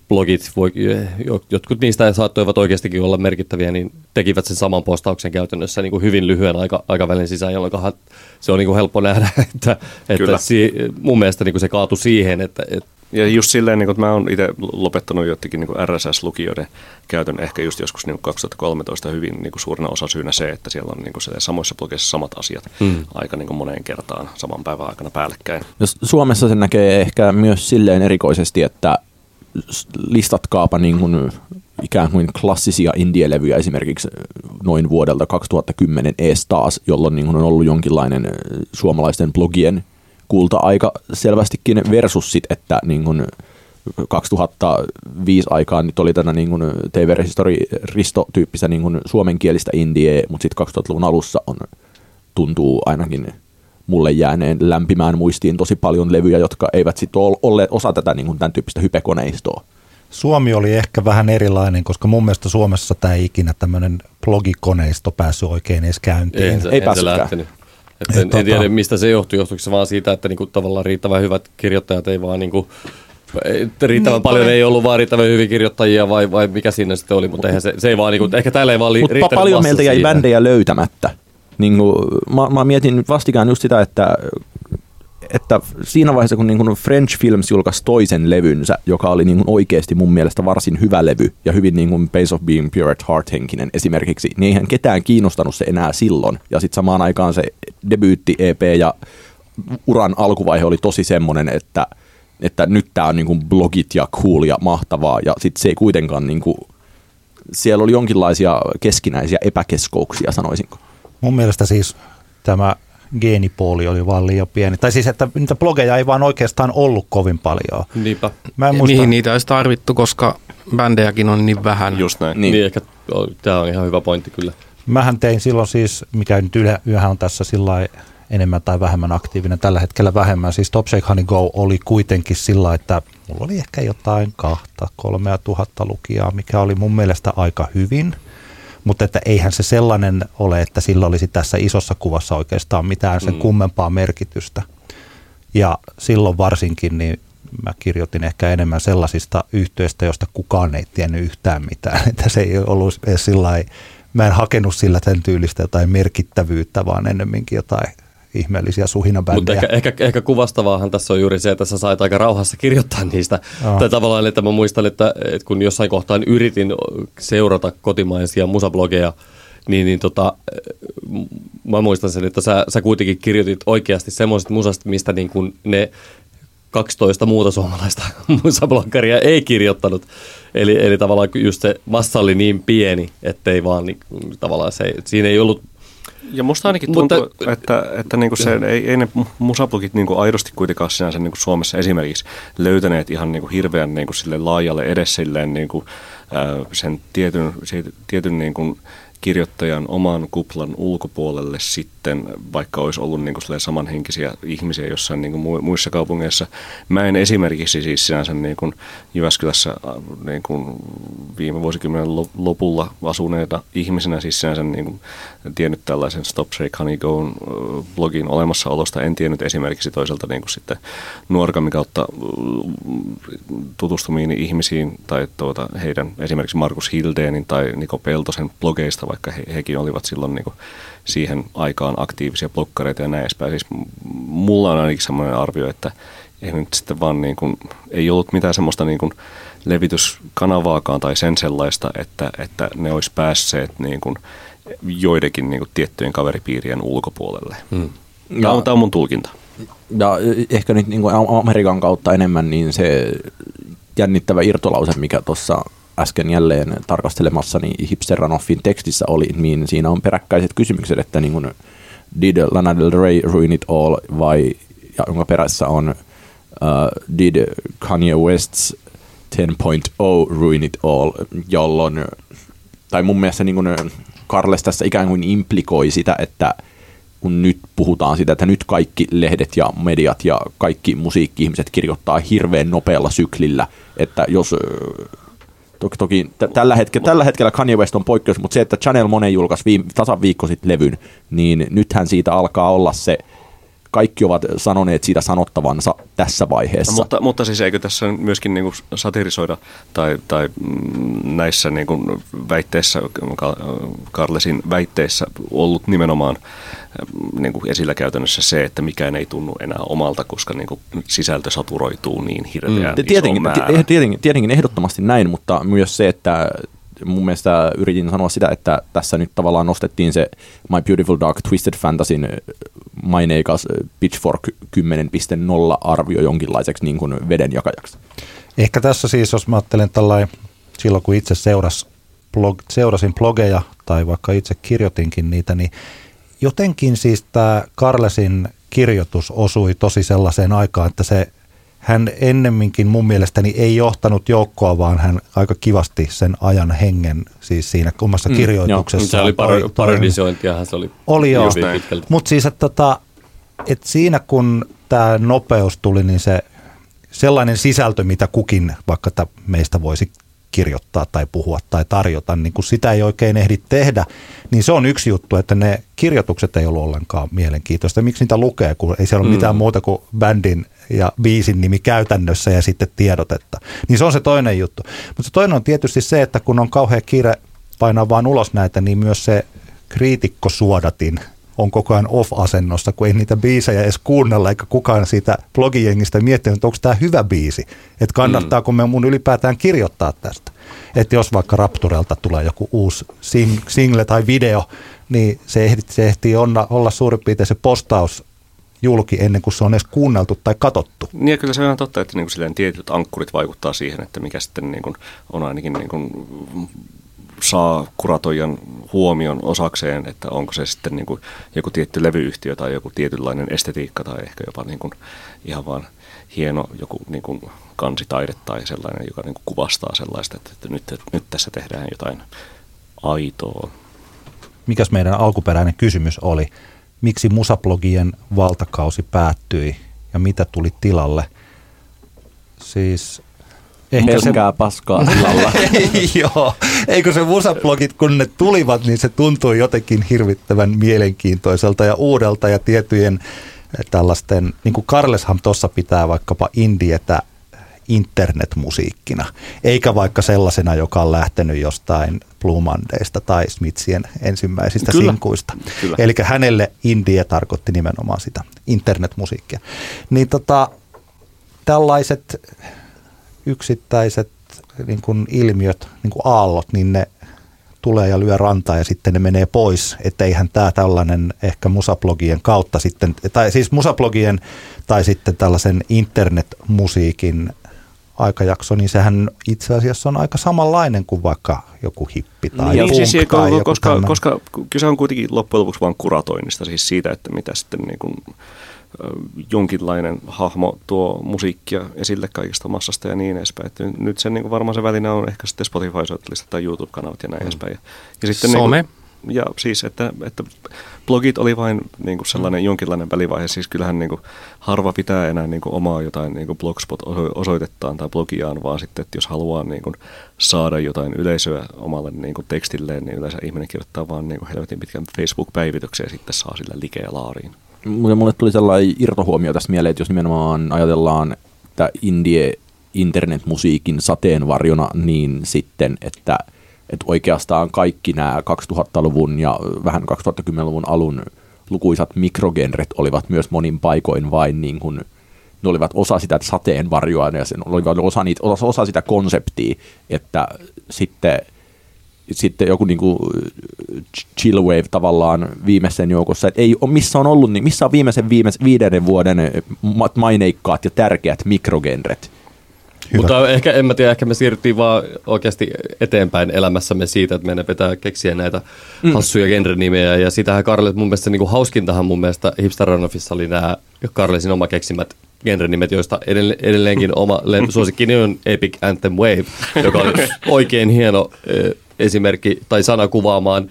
blogit, voi, jotkut niistä saattoivat oikeastikin olla merkittäviä, niin tekivät sen saman postauksen käytännössä niin kuin hyvin lyhyen aika, aikavälin sisään, jolloin se on niin kuin helppo nähdä, että, että si, mun mielestä niin kuin se kaatui siihen, että, että ja just silleen, niin että mä oon itse lopettanut jotenkin niin RSS-lukijoiden käytön ehkä just joskus niin 2013 hyvin niin suurena osa syynä se, että siellä on niin kuin samoissa blogeissa samat asiat mm. aika niin moneen kertaan saman päivän aikana päällekkäin. Jos Suomessa se näkee ehkä myös silleen erikoisesti, että listatkaapa niin kuin ikään kuin klassisia indie-levyjä esimerkiksi noin vuodelta 2010 ees taas, jolloin niin on ollut jonkinlainen suomalaisten blogien kulta-aika selvästikin versus sit, että niin kuin 2005 aikaan nyt oli tänä niin kuin TV-resistori Risto-tyyppistä niin kuin suomenkielistä indie, mutta sitten 2000-luvun alussa on, tuntuu ainakin mulle jääneen lämpimään muistiin tosi paljon levyjä, jotka eivät sitten ole olleet osa tätä niin kuin tämän tyyppistä hypekoneistoa. Suomi oli ehkä vähän erilainen, koska mun mielestä Suomessa tämä ei ikinä tämmöinen blogikoneisto päässyt oikein edes käyntiin. Ei, ei päässytkään. Et en, en tota... tiedä, mistä se johtuu. Johtuuko se vaan siitä, että niinku tavallaan riittävän hyvät kirjoittajat ei vaan niinku, riittävän niin, paljon ei ollut vaan riittävän hyviä kirjoittajia vai, vai mikä siinä sitten oli, mutta eihän se, se ei vaan, niinku, ehkä täällä ei vaan Mutta paljon meiltä jäi siihen. bändejä löytämättä. Niin kuin, mä, mä mietin vastikään just sitä, että että siinä vaiheessa, kun niin kuin French Films julkaisi toisen levynsä, joka oli niin kuin oikeasti mun mielestä varsin hyvä levy ja hyvin niin kuin Base of Being Pure at Heart henkinen esimerkiksi, niin eihän ketään kiinnostanut se enää silloin. Ja sitten samaan aikaan se debyytti EP ja uran alkuvaihe oli tosi semmoinen, että, että nyt tämä on niin kuin blogit ja cool ja mahtavaa ja sitten se ei kuitenkaan niin kuin, siellä oli jonkinlaisia keskinäisiä epäkeskouksia sanoisinko. Mun mielestä siis tämä geenipuoli oli vaan liian pieni. Tai siis, että niitä blogeja ei vaan oikeastaan ollut kovin paljon. Niinpä. Mä en muista... Niin, niitä olisi tarvittu, koska bändejäkin on niin vähän. Just näin. Niin, niin ehkä tämä on ihan hyvä pointti kyllä. Mähän tein silloin siis, mikä nyt yhä on tässä sillä enemmän tai vähemmän aktiivinen, tällä hetkellä vähemmän. Siis Top Shake Honey Go oli kuitenkin sillä, että mulla oli ehkä jotain kahta, kolmea tuhatta lukijaa, mikä oli mun mielestä aika hyvin – mutta että eihän se sellainen ole, että sillä olisi tässä isossa kuvassa oikeastaan mitään sen mm. kummempaa merkitystä. Ja silloin varsinkin niin mä kirjoitin ehkä enemmän sellaisista yhteistä, joista kukaan ei tiennyt yhtään mitään. Että se ei ollut edes sillä mä en hakenut sillä sen tyylistä jotain merkittävyyttä, vaan ennemminkin jotain ihmeellisiä suhinabändejä. Mutta ehkä, ehkä, ehkä kuvastavaahan tässä on juuri se, että sä sait aika rauhassa kirjoittaa niistä. Oh. Tai tavallaan, että mä muistan, että, että kun jossain kohtaan yritin seurata kotimaisia musablogeja, niin, niin tota, mä muistan sen, että sä, sä kuitenkin kirjoitit oikeasti semmoiset musasta, mistä niin kuin ne 12 muuta suomalaista musabloggaria ei kirjoittanut. Eli, eli tavallaan just se massa oli niin pieni, ettei vaan niin, tavallaan se, siinä ei ollut Ja musta ainakin tuntuu, Mutta, että, että niinku se, ei, ei ne musablogit niinku aidosti kuitenkaan sinänsä niinku Suomessa esimerkiksi löytäneet ihan niinku hirveän niinku sille laajalle edes silleen niinku, ää, sen tietyn, tietyn niinku kirjoittajan oman kuplan ulkopuolelle sitten, vaikka olisi ollut niinku silleen samanhenkisiä ihmisiä jossain niinku mu- muissa kaupungeissa. Mä en esimerkiksi siis sinänsä niinku Jyväskylässä äh, niinku viime vuosikymmenen lo- lopulla asuneena ihmisenä siis sinänsä niinku tiennyt tällaisen Stop Shake Honey Go blogin olemassaolosta. En tiennyt esimerkiksi toisaalta niinku sitten Nuorgamin kautta tutustumiin ihmisiin tai tuota, heidän esimerkiksi Markus Hildeenin tai Niko Peltosen blogeista, vaikka he, hekin olivat silloin niinku siihen aikaan aktiivisia blokkareita ja näin edespäin. Siis mulla on ainakin semmoinen arvio, että ei nyt sitten vaan niin kuin, ei ollut mitään semmoista niin kuin levityskanavaakaan tai sen sellaista, että, että ne olisi päässeet niin kuin joidenkin niin kuin tiettyjen kaveripiirien ulkopuolelle. Hmm. Tämä, on, tämä on mun tulkinta. Ja ehkä nyt niin kuin Amerikan kautta enemmän niin se jännittävä irtolause, mikä tuossa äsken jälleen tarkastelemassani Hipster Ranoffin tekstissä oli, niin siinä on peräkkäiset kysymykset, että niin kuin, did Lana Del Rey ruin it all? Vai ja jonka perässä on uh, did Kanye West's 10.0 ruin it all, jolloin tai mun mielestä niin kuin Carles tässä ikään kuin implikoi sitä, että kun nyt puhutaan sitä, että nyt kaikki lehdet ja mediat ja kaikki musiikki-ihmiset kirjoittaa hirveän nopealla syklillä, että jos ö, Toki, toki t- tällä, hetkellä, tällä hetkellä Kanye West on poikkeus, mutta se, että Channel Monet julkaisi tasan viikko sitten levyn, niin nythän siitä alkaa olla se, kaikki ovat sanoneet siitä sanottavansa tässä vaiheessa. No, mutta, mutta siis eikö tässä myöskin niin kuin satirisoida tai, tai mm, näissä niin kuin väitteissä, Ka- Carlesin väitteissä ollut nimenomaan mm, niin kuin esillä käytännössä se, että mikään ei tunnu enää omalta, koska niin kuin sisältö saturoituu niin hirveän mm. tietenkin, iso määrä. ti- tietenkin, tietenkin ehdottomasti näin, mutta myös se, että mun mielestä yritin sanoa sitä, että tässä nyt tavallaan nostettiin se My Beautiful Dark Twisted Fantasyn maineikas Pitchfork 10.0 arvio jonkinlaiseksi niin kuin vedenjakajaksi. Ehkä tässä siis, jos mä ajattelen tällainen, silloin kun itse seuras, blog, seurasin blogeja tai vaikka itse kirjoitinkin niitä, niin jotenkin siis tämä Carlesin kirjoitus osui tosi sellaiseen aikaan, että se hän ennemminkin mun mielestäni ei johtanut joukkoa, vaan hän aika kivasti sen ajan hengen siis siinä omassa mm, kirjoituksessa. Se oli paro- parodisointiahan se oli. Oli joo, mutta siis että tota, et siinä kun tämä nopeus tuli, niin se sellainen sisältö, mitä kukin vaikka meistä voisi kirjoittaa tai puhua tai tarjota, niin kun sitä ei oikein ehdi tehdä, niin se on yksi juttu, että ne kirjoitukset ei ollut ollenkaan mielenkiintoista. Miksi niitä lukee, kun ei siellä ole mm. mitään muuta kuin bändin ja biisin nimi käytännössä ja sitten tiedotetta. Niin se on se toinen juttu. Mutta se toinen on tietysti se, että kun on kauhean kiire painaa vaan ulos näitä, niin myös se kriitikkosuodatin on koko ajan off-asennossa, kun ei niitä biisejä edes kuunnella, eikä kukaan siitä blogijengistä miettinyt, että onko tämä hyvä biisi, että kannattaako me mun ylipäätään kirjoittaa tästä. Että jos vaikka Rapturelta tulee joku uusi sing- single tai video, niin se ehtii, se ehtii olla, olla suurin piirtein se postaus julki ennen kuin se on edes kuunneltu tai katottu. Niin ja kyllä se on ihan totta, että niin kuin silleen tietyt ankkurit vaikuttaa siihen, että mikä sitten niin kuin on ainakin niin kuin saa kuratoijan huomion osakseen, että onko se sitten niin kuin joku tietty levyyhtiö tai joku tietynlainen estetiikka tai ehkä jopa niin kuin ihan vaan hieno joku niin kuin kansitaide tai sellainen, joka niin kuin kuvastaa sellaista, että, nyt, nyt tässä tehdään jotain aitoa. Mikäs meidän alkuperäinen kysymys oli? Miksi musablogien valtakausi päättyi ja mitä tuli tilalle? Siis Ehkä Pelkkää se... paskaa tilalla. Joo, eikö se musablogit, kun ne tulivat, niin se tuntui jotenkin hirvittävän mielenkiintoiselta ja uudelta ja tiettyjen tällaisten, niin kuin Karleshan tuossa pitää vaikkapa indietä internetmusiikkina, eikä vaikka sellaisena, joka on lähtenyt jostain Blue Mondaysta tai Smithsien ensimmäisistä Kyllä. sinkuista. Kyllä. Eli hänelle indie tarkoitti nimenomaan sitä internetmusiikkia. Niin tota, tällaiset yksittäiset niin kuin ilmiöt, niin kuin aallot, niin ne tulee ja lyö rantaa ja sitten ne menee pois, että eihän tämä tällainen ehkä musablogien kautta sitten, tai siis musablogien tai sitten tällaisen internetmusiikin aikajakso, niin sehän itse asiassa on aika samanlainen kuin vaikka joku hippi tai niin, punk siis, tai joku koska, tämmöinen. koska kyse on kuitenkin loppujen lopuksi vain kuratoinnista, siis siitä, että mitä sitten niin kuin, jonkinlainen hahmo tuo musiikkia esille kaikista massasta ja niin edespäin. Että nyt sen niin varmaan se väline on ehkä sitten Spotify-soittelista tai YouTube-kanavat ja näin mm. edespäin. Ja, ja sitten Some. Niin kuin, ja siis, että, että blogit oli vain niin kuin sellainen mm. jonkinlainen välivaihe. Siis kyllähän niin kuin, harva pitää enää niin kuin, omaa jotain niin kuin blogspot-osoitettaan tai blogiaan, vaan sitten, että jos haluaa niin kuin, saada jotain yleisöä omalle niin kuin, tekstilleen, niin yleensä ihminen kirjoittaa vaan niin kuin, helvetin pitkän Facebook-päivityksen ja sitten saa sillä likeä laariin. Mulle, mulle tuli sellainen irtohuomio tästä mieleen, että jos nimenomaan ajatellaan että indie internetmusiikin sateenvarjona, niin sitten, että, että oikeastaan kaikki nämä 2000-luvun ja vähän 2010-luvun alun lukuisat mikrogenret olivat myös monin paikoin vain niin kuin, ne olivat osa sitä sateenvarjoa ja sen olivat osa, niitä, osa, osa sitä konseptia, että sitten sitten joku niinku chill wave tavallaan viimeisen joukossa, että ei ole, missä on ollut, niin missä on viimeisen viimeis, viidennen vuoden ma- maineikkaat ja tärkeät mikrogenret. Hyvä. Mutta ehkä, en mä tiedä, ehkä me siirryttiin vaan oikeasti eteenpäin elämässämme siitä, että meidän pitää keksiä näitä mm. hassuja genrenimejä. Ja sitähän Karle, mun mielestä niin kuin hauskintahan mun mielestä Hipster Runoffissa oli nämä Karlesin oma keksimät genrenimet, joista edelle- edelleenkin oma suosikkini on Epic Anthem Wave, joka on oikein hieno esimerkki tai sana kuvaamaan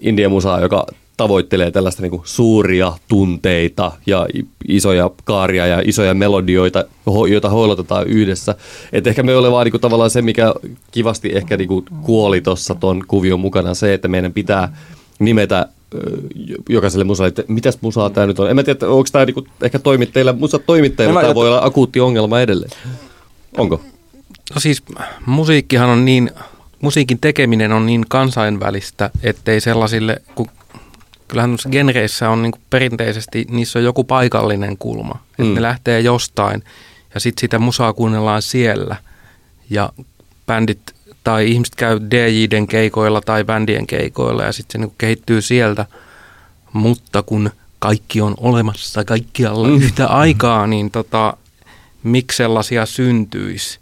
indie-musaa, joka tavoittelee tällaista niin kuin suuria tunteita ja isoja kaaria ja isoja melodioita, joita hoilotetaan yhdessä. Et ehkä me olemme vaan niin kuin tavallaan se, mikä kivasti ehkä niin kuin kuoli tuossa ton kuvion mukana, se, että meidän pitää nimetä jokaiselle musalle, että mitäs musaa tämä nyt on. En mä tiedä, onko tämä niinku ehkä toimittajilla, musa toimittajilla tämä voi olla akuutti ongelma edelleen. Onko? No siis musiikkihan on niin, musiikin tekeminen on niin kansainvälistä, ettei sellaisille, kun kyllähän noissa genreissä on niin perinteisesti, niissä on joku paikallinen kulma. Että Mm. ne lähtee jostain ja sitten sitä musaa kuunnellaan siellä. Ja bändit tai ihmiset käy DJiden keikoilla tai bändien keikoilla ja sitten se niin kehittyy sieltä. Mutta kun kaikki on olemassa kaikkialla mm. yhtä aikaa, niin tota, miksi sellaisia syntyisi?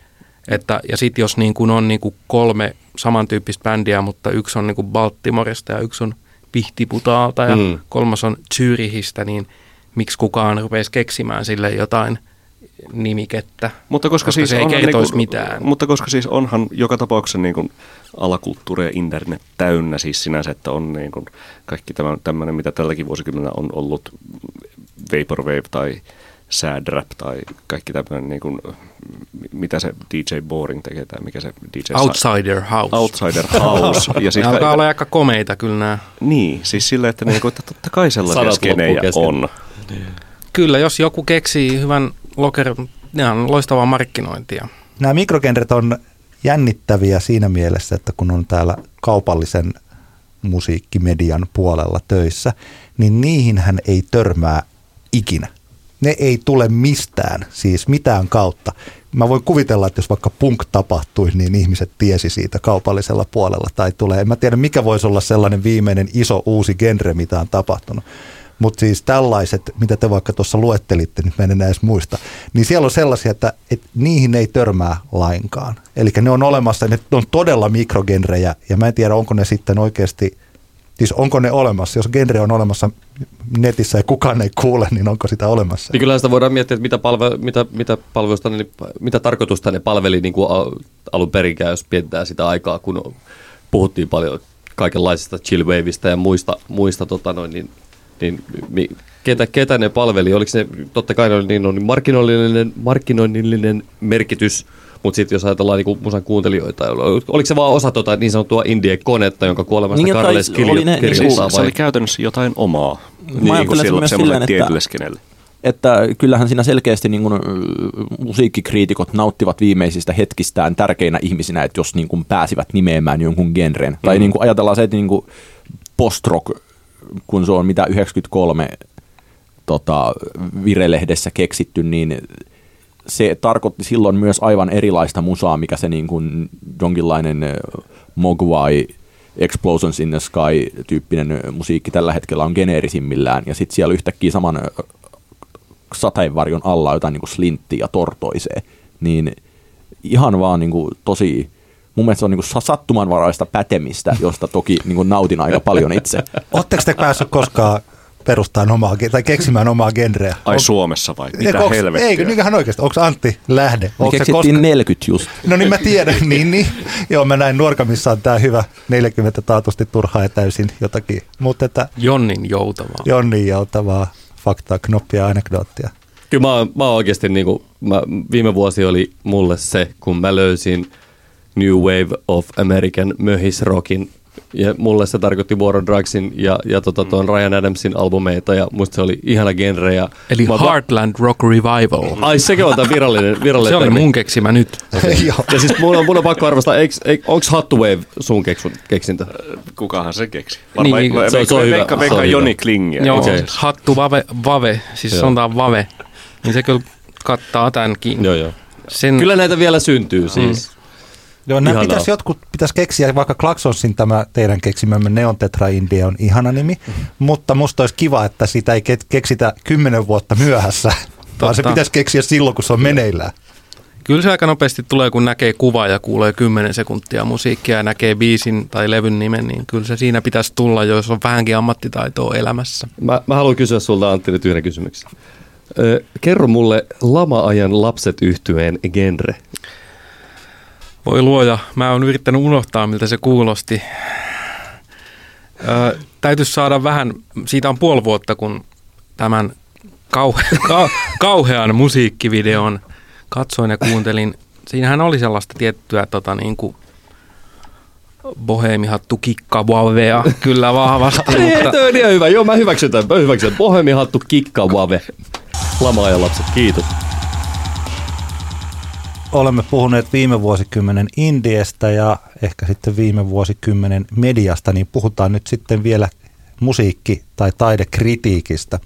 Että, ja sitten jos niin kun on niin kun kolme samantyyppistä bändiä, mutta yksi on niin kun Baltimoresta ja yksi on Pihtiputaalta ja mm. kolmas on Zyrihistä, niin miksi kukaan rupeisi keksimään sille jotain nimikettä? Mutta koska, Koska siis se ei onhan kertoisi niinku- mitään. Mutta koska siis onhan joka tapauksessa niin kuin alakulttuuri ja internet täynnä siis sinänsä, että on niin kuin kaikki tämä, tämmöinen, mitä tälläkin vuosikymmenellä on ollut vaporwave tai sad rap tai kaikki tämmöinen, niin kuin, mitä se DJ Boring tekee tai mikä se DJ Sa- Outsider House. Outsider House. ja siis alkaa ka- olla aika komeita kyllä nämä. niin, siis silleen, että, niin kuin, että totta kai sellaisia skenejä on. Kyllä, jos joku keksii hyvän loker, ne on loistavaa markkinointia. Nämä mikrogenret on jännittäviä siinä mielessä, että kun on täällä kaupallisen musiikkimedian puolella töissä, niin niihinhän ei törmää ikinä. Ne ei tule mistään, siis mitään kautta. Mä voin kuvitella, että jos vaikka punk tapahtui, niin ihmiset tiesi siitä kaupallisella puolella tai tulee. En mä tiedä, mikä voisi olla sellainen viimeinen iso uusi genre, mitä on tapahtunut. Mutta siis tällaiset, mitä te vaikka tuossa luettelitte, nyt mä en enää edes muista, niin siellä on sellaisia, että, että niihin ei törmää lainkaan. Eli ne on olemassa, ne on todella mikrogenrejä, ja mä en tiedä, onko ne sitten oikeasti, siis onko ne olemassa, jos genre on olemassa netissä ja kukaan ei kuule, niin onko sitä olemassa? Niin kyllä sitä voidaan miettiä, että mitä, palve, mitä, mitä, palvelusta ne, mitä tarkoitusta ne palveli niin kuin al- alun perinkään, jos mietitään sitä aikaa, kun puhuttiin paljon kaikenlaisista chillwaveista ja muista, muista tota noin, niin, niin mi, ketä, ketä ne palveli? Oliko se, totta kai ne oli niin oli markkinoinnillinen, markkinoinnillinen merkitys, mutta sitten jos ajatellaan niin musan kuuntelijoita, oliko se vaan osa tota niin sanottua indie-konetta, jonka kuolemasta Niin, niin, Karles oli ne- kirjoittaa niin, Siis vai? se oli käytännössä jotain omaa. Niin ajattelen kuin silloin myös semmoiselle tietylle skenelle. että kyllähän siinä selkeästi niin kuin, musiikkikriitikot nauttivat viimeisistä hetkistään tärkeinä ihmisinä, että jos niin kuin, pääsivät nimeämään jonkun genren. Mm. Tai niin kuin, ajatellaan se, että niin kuin, post-rock, kun se on mitä 93 tota, virelehdessä keksitty, niin se tarkoitti silloin myös aivan erilaista musaa, mikä se niin kuin jonkinlainen Mogwai Explosions in the Sky tyyppinen musiikki tällä hetkellä on geneerisimmillään. Ja sitten siellä yhtäkkiä saman sateenvarjon alla jotain niin kuin slinttiä ja tortoisee. Niin ihan vaan niin kuin tosi, mun mielestä se on niin kuin sattumanvaraista pätemistä, josta toki niin kuin nautin aika paljon itse. Oletteko te päässyt koskaan perustamaan omaa, tai keksimään omaa genreä? Ai On- Suomessa vai? Mitä onks, helvettiä? Eikö, niin ihan oikeasti. Onko Antti lähde? Me Onko se keksittiin koska- 40 just. No niin mä tiedän, niin, niin. Joo, mä näin Nuorkamissa on tää hyvä 40 taatusti turhaa ja täysin jotakin. Mutta että Jonnin joutavaa. Jonni joutavaa faktaa, knoppia ja anekdoottia. Kyllä mä, mä oikeasti niinku, mä, viime vuosi oli mulle se, kun mä löysin New Wave of American möhisrockin. Ja mulle se tarkoitti War on Drugsin ja, ja tota, tuon Ryan Adamsin albumeita ja musta se oli ihana genre. Ja Eli mä, Heartland Rock Revival. Ai sekin on tämä virallinen, virallinen Se oli termi. mun keksimä nyt. Joo. Ja siis mun on, mun on pakko arvostaa, onko Hattu Wave sun keksun, keksintö? Kukahan se keksi? Niin, Varmaan, se on- se on hyvä, Veikka, se veikka. Joni Klingiä. Joo. Okay. hattu vave, vave siis Joo. sanotaan vave. Niin se kyllä kattaa tämänkin. Joo, joo. Sen, Kyllä näitä vielä syntyy siis. Joo, nämä Ihanaa. pitäisi jotkut pitäisi keksiä, vaikka Klaxonsin tämä teidän keksimämme Neon Tetra India on ihana nimi, mutta musta olisi kiva, että sitä ei ke- keksitä kymmenen vuotta myöhässä, vaan se Totta. pitäisi keksiä silloin, kun se on meneillään. Kyllä se aika nopeasti tulee, kun näkee kuvaa ja kuulee 10 sekuntia musiikkia ja näkee biisin tai levyn nimen, niin kyllä se siinä pitäisi tulla, jos on vähänkin ammattitaitoa elämässä. Mä, mä haluan kysyä sulta Antti nyt yhden kysymyksen. Ö, kerro mulle lama-ajan lapset yhtyeen genre. Voi luoja, mä oon yrittänyt unohtaa, miltä se kuulosti. Ö, täytyisi saada vähän, siitä on puoli vuotta, kun tämän kauhe, ka, kauhean musiikkivideon katsoin ja kuuntelin. Siinähän oli sellaista tiettyä tota, niin kuin bohemihattu kikkavavea kyllä vahvasti, Mutta... Ei, on ihan hyvä. Joo, mä hyväksyn tämän. Mä hyväksyn. Bohemi hattu kikka wave. Lama-ajan lapset, kiitos. Olemme puhuneet viime vuosikymmenen Indiestä ja ehkä sitten viime vuosikymmenen mediasta, niin puhutaan nyt sitten vielä musiikki- tai taidekritiikistä.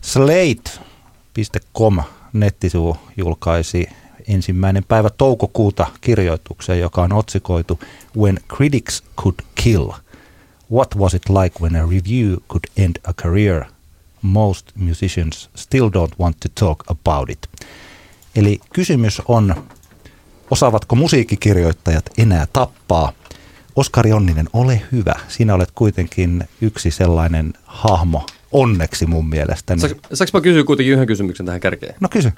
Slate.com nettisivu julkaisi ensimmäinen päivä toukokuuta kirjoituksen, joka on otsikoitu When Critics Could Kill. What was it like when a review could end a career? Most musicians still don't want to talk about it. Eli kysymys on, osaavatko musiikkikirjoittajat enää tappaa? Oskari Onninen, ole hyvä. Sinä olet kuitenkin yksi sellainen hahmo, onneksi mun mielestäni. Saanko, saanko mä kysyä kuitenkin yhden kysymyksen tähän kärkeen? No kysy.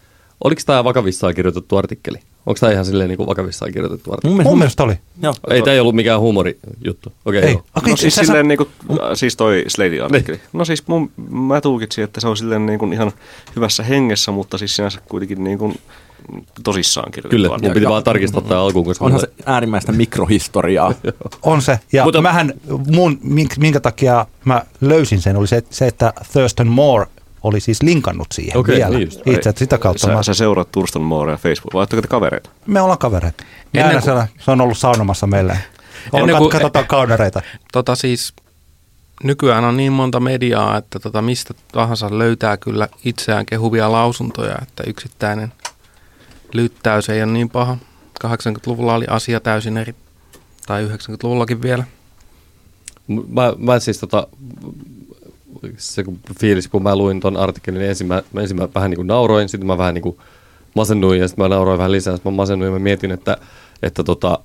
Oliko tämä vakavissaan kirjoitettu artikkeli? Onko tämä ihan silleen niin kuin vakavissaan kirjoitettu artikkeli? Mun mielestä oli. Joo. Ei tämä ei ollut mikään huumorijuttu. Okei, Ei. joo. Okei, No siis sä- silleen niinku, siis toi Sladein artikkeli. No siis mun, mä tulkitsin, että se on silleen niinku ihan hyvässä hengessä, mutta siis sinänsä kuitenkin niinku tosissaan kirjoitettu Kyllä, mun piti vaan tarkistaa tämä alkuun, koska Onhan se äärimmäistä mikrohistoriaa. On se. Ja Mutta- mähän, mun, mink- minkä takia mä löysin sen, oli se, se että Thurston Moore oli siis linkannut siihen Okei, vielä. niin just. Itse, sitä kautta Sä, mä, sä seuraat Turston Moorea Facebook, vai ootteko te kavereita? me ollaan kavereita. Ennen Ennen kuin- kuin... Se on ollut saunomassa meille. Ennen kuin... Katsotaan kaunereita. tota siis nykyään on niin monta mediaa, että tota mistä tahansa löytää kyllä itseään kehuvia lausuntoja, että yksittäinen lyttäys ei ole niin paha. 80-luvulla oli asia täysin eri, tai 90-luvullakin vielä. Mä, mä siis tota, se fiilis, kun mä luin ton artikkelin, niin ensin mä, ensin mä vähän niin nauroin, sitten mä vähän niin kuin masennuin ja sitten mä nauroin vähän lisää, sitten mä masennuin ja mä mietin, että, että tota,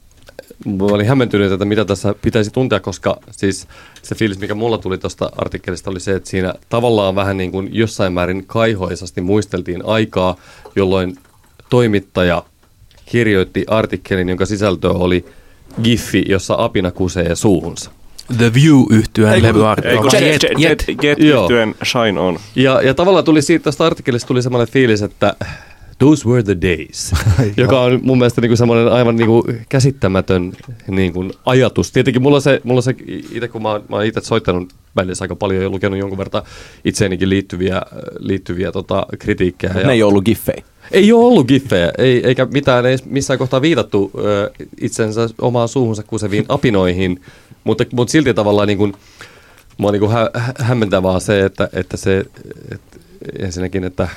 mä olin hämmentynyt, että mitä tässä pitäisi tuntea, koska siis se fiilis, mikä mulla tuli tuosta artikkelista oli se, että siinä tavallaan vähän niin kuin jossain määrin kaihoisasti muisteltiin aikaa, jolloin toimittaja kirjoitti artikkelin, jonka sisältö oli giffi, jossa apina kusee suuhunsa. The View yhtyään Ei, kun- levyarkkio. ei, kun vai Jet, Jet- Jet, Jet- Jet, Joo. yhtyen Shine On. Ja, ja tavallaan tuli siitä tästä artikkelista tuli semmoinen fiilis, että those were the days, joka on mun mielestä niinku semmoinen aivan niinku käsittämätön niinku ajatus. Tietenkin mulla se, mulla se itse kun mä, oon- mä oon itse soittanut bändissä aika paljon ja lukenut jonkun verran itseenikin liittyviä, liittyviä tota, kritiikkejä. Ne ja, ei ollut giffejä. ei ole ollut giffejä, ei, eikä mitään ei missään kohtaa viitattu ö, itsensä omaan suuhunsa kuseviin apinoihin, mutta, mutta silti tavallaan niin kuin, mua niin kuin hä, hä- hämmentää vaan se, että, että se, että ensinnäkin, että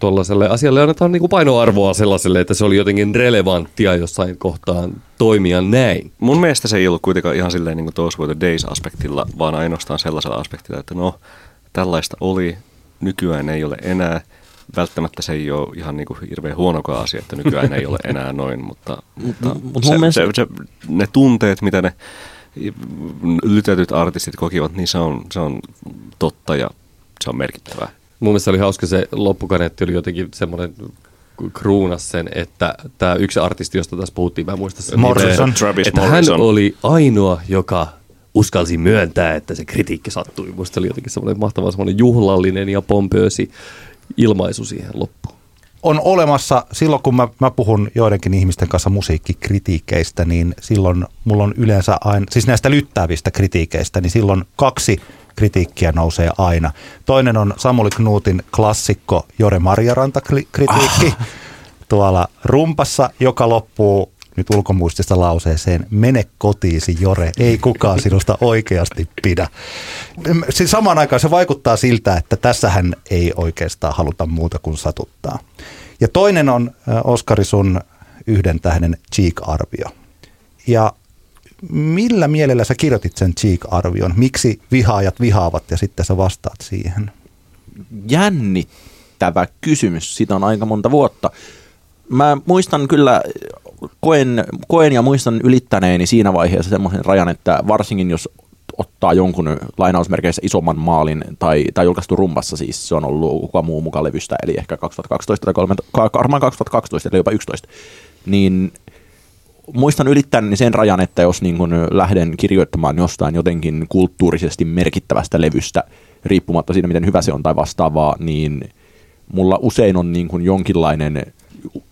tuollaiselle asialle annetaan niin kuin painoarvoa sellaiselle, että se oli jotenkin relevanttia jossain kohtaan toimia näin. Mun mielestä se ei ollut kuitenkaan ihan silleen niin kuin Those Were the Days-aspektilla, vaan ainoastaan sellaisella aspektilla, että no, tällaista oli, nykyään ei ole enää. välttämättä se ei ole ihan niin kuin hirveän huonokaan asia, että nykyään ei ole enää noin, mutta, mutta mut se, mielestä- se, se, ne tunteet, mitä ne lytätyt artistit kokivat, niin se on, se on totta ja se on merkittävää. Mun mielestä oli hauska se loppukaneetti oli jotenkin semmoinen kruunas sen, että tämä yksi artisti, josta tässä puhuttiin, mä en muista sen Morrison. nimeä, Travis että Morrison. hän oli ainoa, joka uskalsi myöntää, että se kritiikki sattui. Musta oli jotenkin semmoinen mahtava semmoinen juhlallinen ja pompöösi ilmaisu siihen loppuun. On olemassa, silloin kun mä, mä puhun joidenkin ihmisten kanssa musiikkikritiikeistä, niin silloin mulla on yleensä aina, siis näistä lyttäävistä kritiikeistä, niin silloin kaksi kritiikkiä nousee aina. Toinen on Samuli Knuutin klassikko Jore Marjaranta kritiikki tuolla rumpassa, joka loppuu nyt ulkomuistista lauseeseen, mene kotiisi Jore, ei kukaan sinusta oikeasti pidä. Siis samaan aikaan se vaikuttaa siltä, että tässähän ei oikeastaan haluta muuta kuin satuttaa. Ja toinen on Oskari sun yhden tähden Cheek-arvio. Ja millä mielellä sä kirjoitit sen Cheek-arvion? Miksi vihaajat vihaavat ja sitten sä vastaat siihen? jännittävä kysymys. Sitä on aika monta vuotta. Mä muistan kyllä, koen, koen ja muistan ylittäneeni siinä vaiheessa semmoisen rajan, että varsinkin jos ottaa jonkun lainausmerkeissä isomman maalin tai, tai julkaistu rumpassa, siis se on ollut kuka muu mukaan levystä, eli ehkä 2012 tai 13, varmaan 2012, eli jopa 11, niin muistan ylittäneeni sen rajan, että jos niin kun lähden kirjoittamaan jostain jotenkin kulttuurisesti merkittävästä levystä, riippumatta siitä, miten hyvä se on tai vastaavaa, niin mulla usein on niin kuin jonkinlainen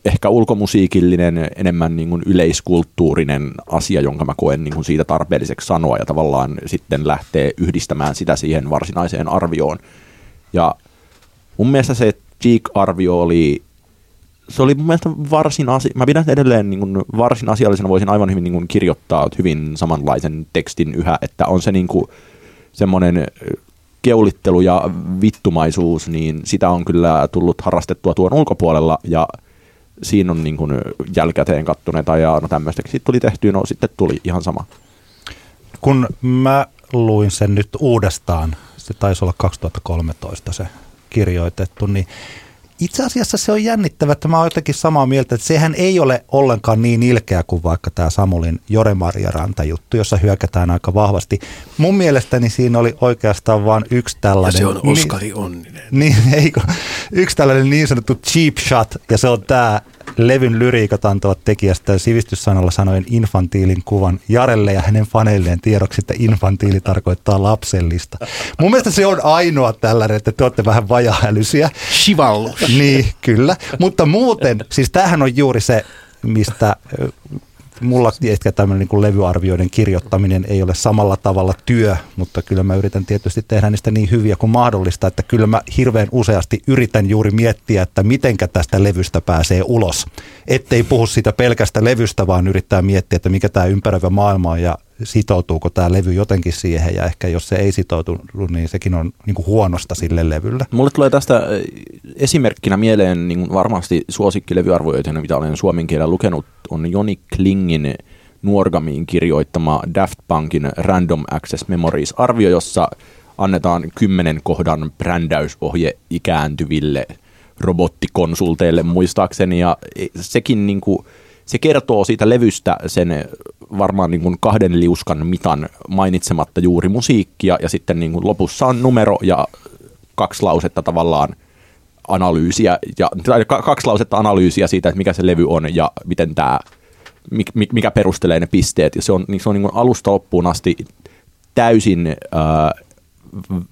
ehkä ulkomusiikillinen, enemmän niin kuin yleiskulttuurinen asia, jonka mä koen niin kuin siitä tarpeelliseksi sanoa ja tavallaan sitten lähtee yhdistämään sitä siihen varsinaiseen arvioon. Ja mun mielestä se Cheek-arvio oli, se oli mun mielestä varsin, asia, mä pidän edelleen niin kuin varsin asiallisena, voisin aivan hyvin niin kuin kirjoittaa hyvin samanlaisen tekstin yhä, että on se niin kuin semmoinen keulittelu ja vittumaisuus, niin sitä on kyllä tullut harrastettua tuon ulkopuolella ja siinä on niin kuin jälkäteen kattuneita ja no tämmöistäkin sitten tuli tehtyä, no sitten tuli ihan sama. Kun mä luin sen nyt uudestaan, se taisi olla 2013 se kirjoitettu, niin itse asiassa se on jännittävä, että mä oon jotenkin samaa mieltä, että sehän ei ole ollenkaan niin ilkeä kuin vaikka tämä Samulin Jore Maria Ranta juttu, jossa hyökätään aika vahvasti. Mun mielestäni siinä oli oikeastaan vain yksi tällainen... Ja se on Oskari Onninen. Niin, eikö? Yksi tällainen niin sanottu cheap shot, ja se on tämä levyn lyriikat antavat tekijästä sivistyssanalla sanoen infantiilin kuvan Jarelle ja hänen faneilleen tiedoksi, että infantiili tarkoittaa lapsellista. Mun mielestä se on ainoa tällainen, että te olette vähän vajahälysiä. Shivallus. Niin, kyllä. Mutta muuten, siis tämähän on juuri se, mistä mulla ehkä tämmöinen niin kuin levyarvioiden kirjoittaminen ei ole samalla tavalla työ, mutta kyllä mä yritän tietysti tehdä niistä niin hyviä kuin mahdollista, että kyllä mä hirveän useasti yritän juuri miettiä, että mitenkä tästä levystä pääsee ulos. Ettei puhu siitä pelkästä levystä, vaan yrittää miettiä, että mikä tämä ympäröivä maailma on ja sitoutuuko tämä levy jotenkin siihen ja ehkä jos se ei sitoutu, niin sekin on niin kuin huonosta sille levylle. Mulle tulee tästä äh, esimerkkinä mieleen niin kuin varmasti suosikkilevyarvoja, mitä olen suomen kielellä lukenut, on Joni Klingin Nuorgamiin kirjoittama Daft Punkin Random Access Memories-arvio, jossa annetaan kymmenen kohdan brändäysohje ikääntyville robottikonsulteille muistaakseni, ja sekin niin kuin, se kertoo siitä levystä sen varmaan niin kuin kahden liuskan mitan mainitsematta juuri musiikkia, ja sitten niin kuin lopussa on numero ja kaksi lausetta tavallaan analyysiä, ja, tai ka- kaksi lausetta analyysiä siitä, että mikä se levy on ja miten tämä, mikä perustelee ne pisteet. Ja se on, niin se on niin kuin alusta loppuun asti täysin ää,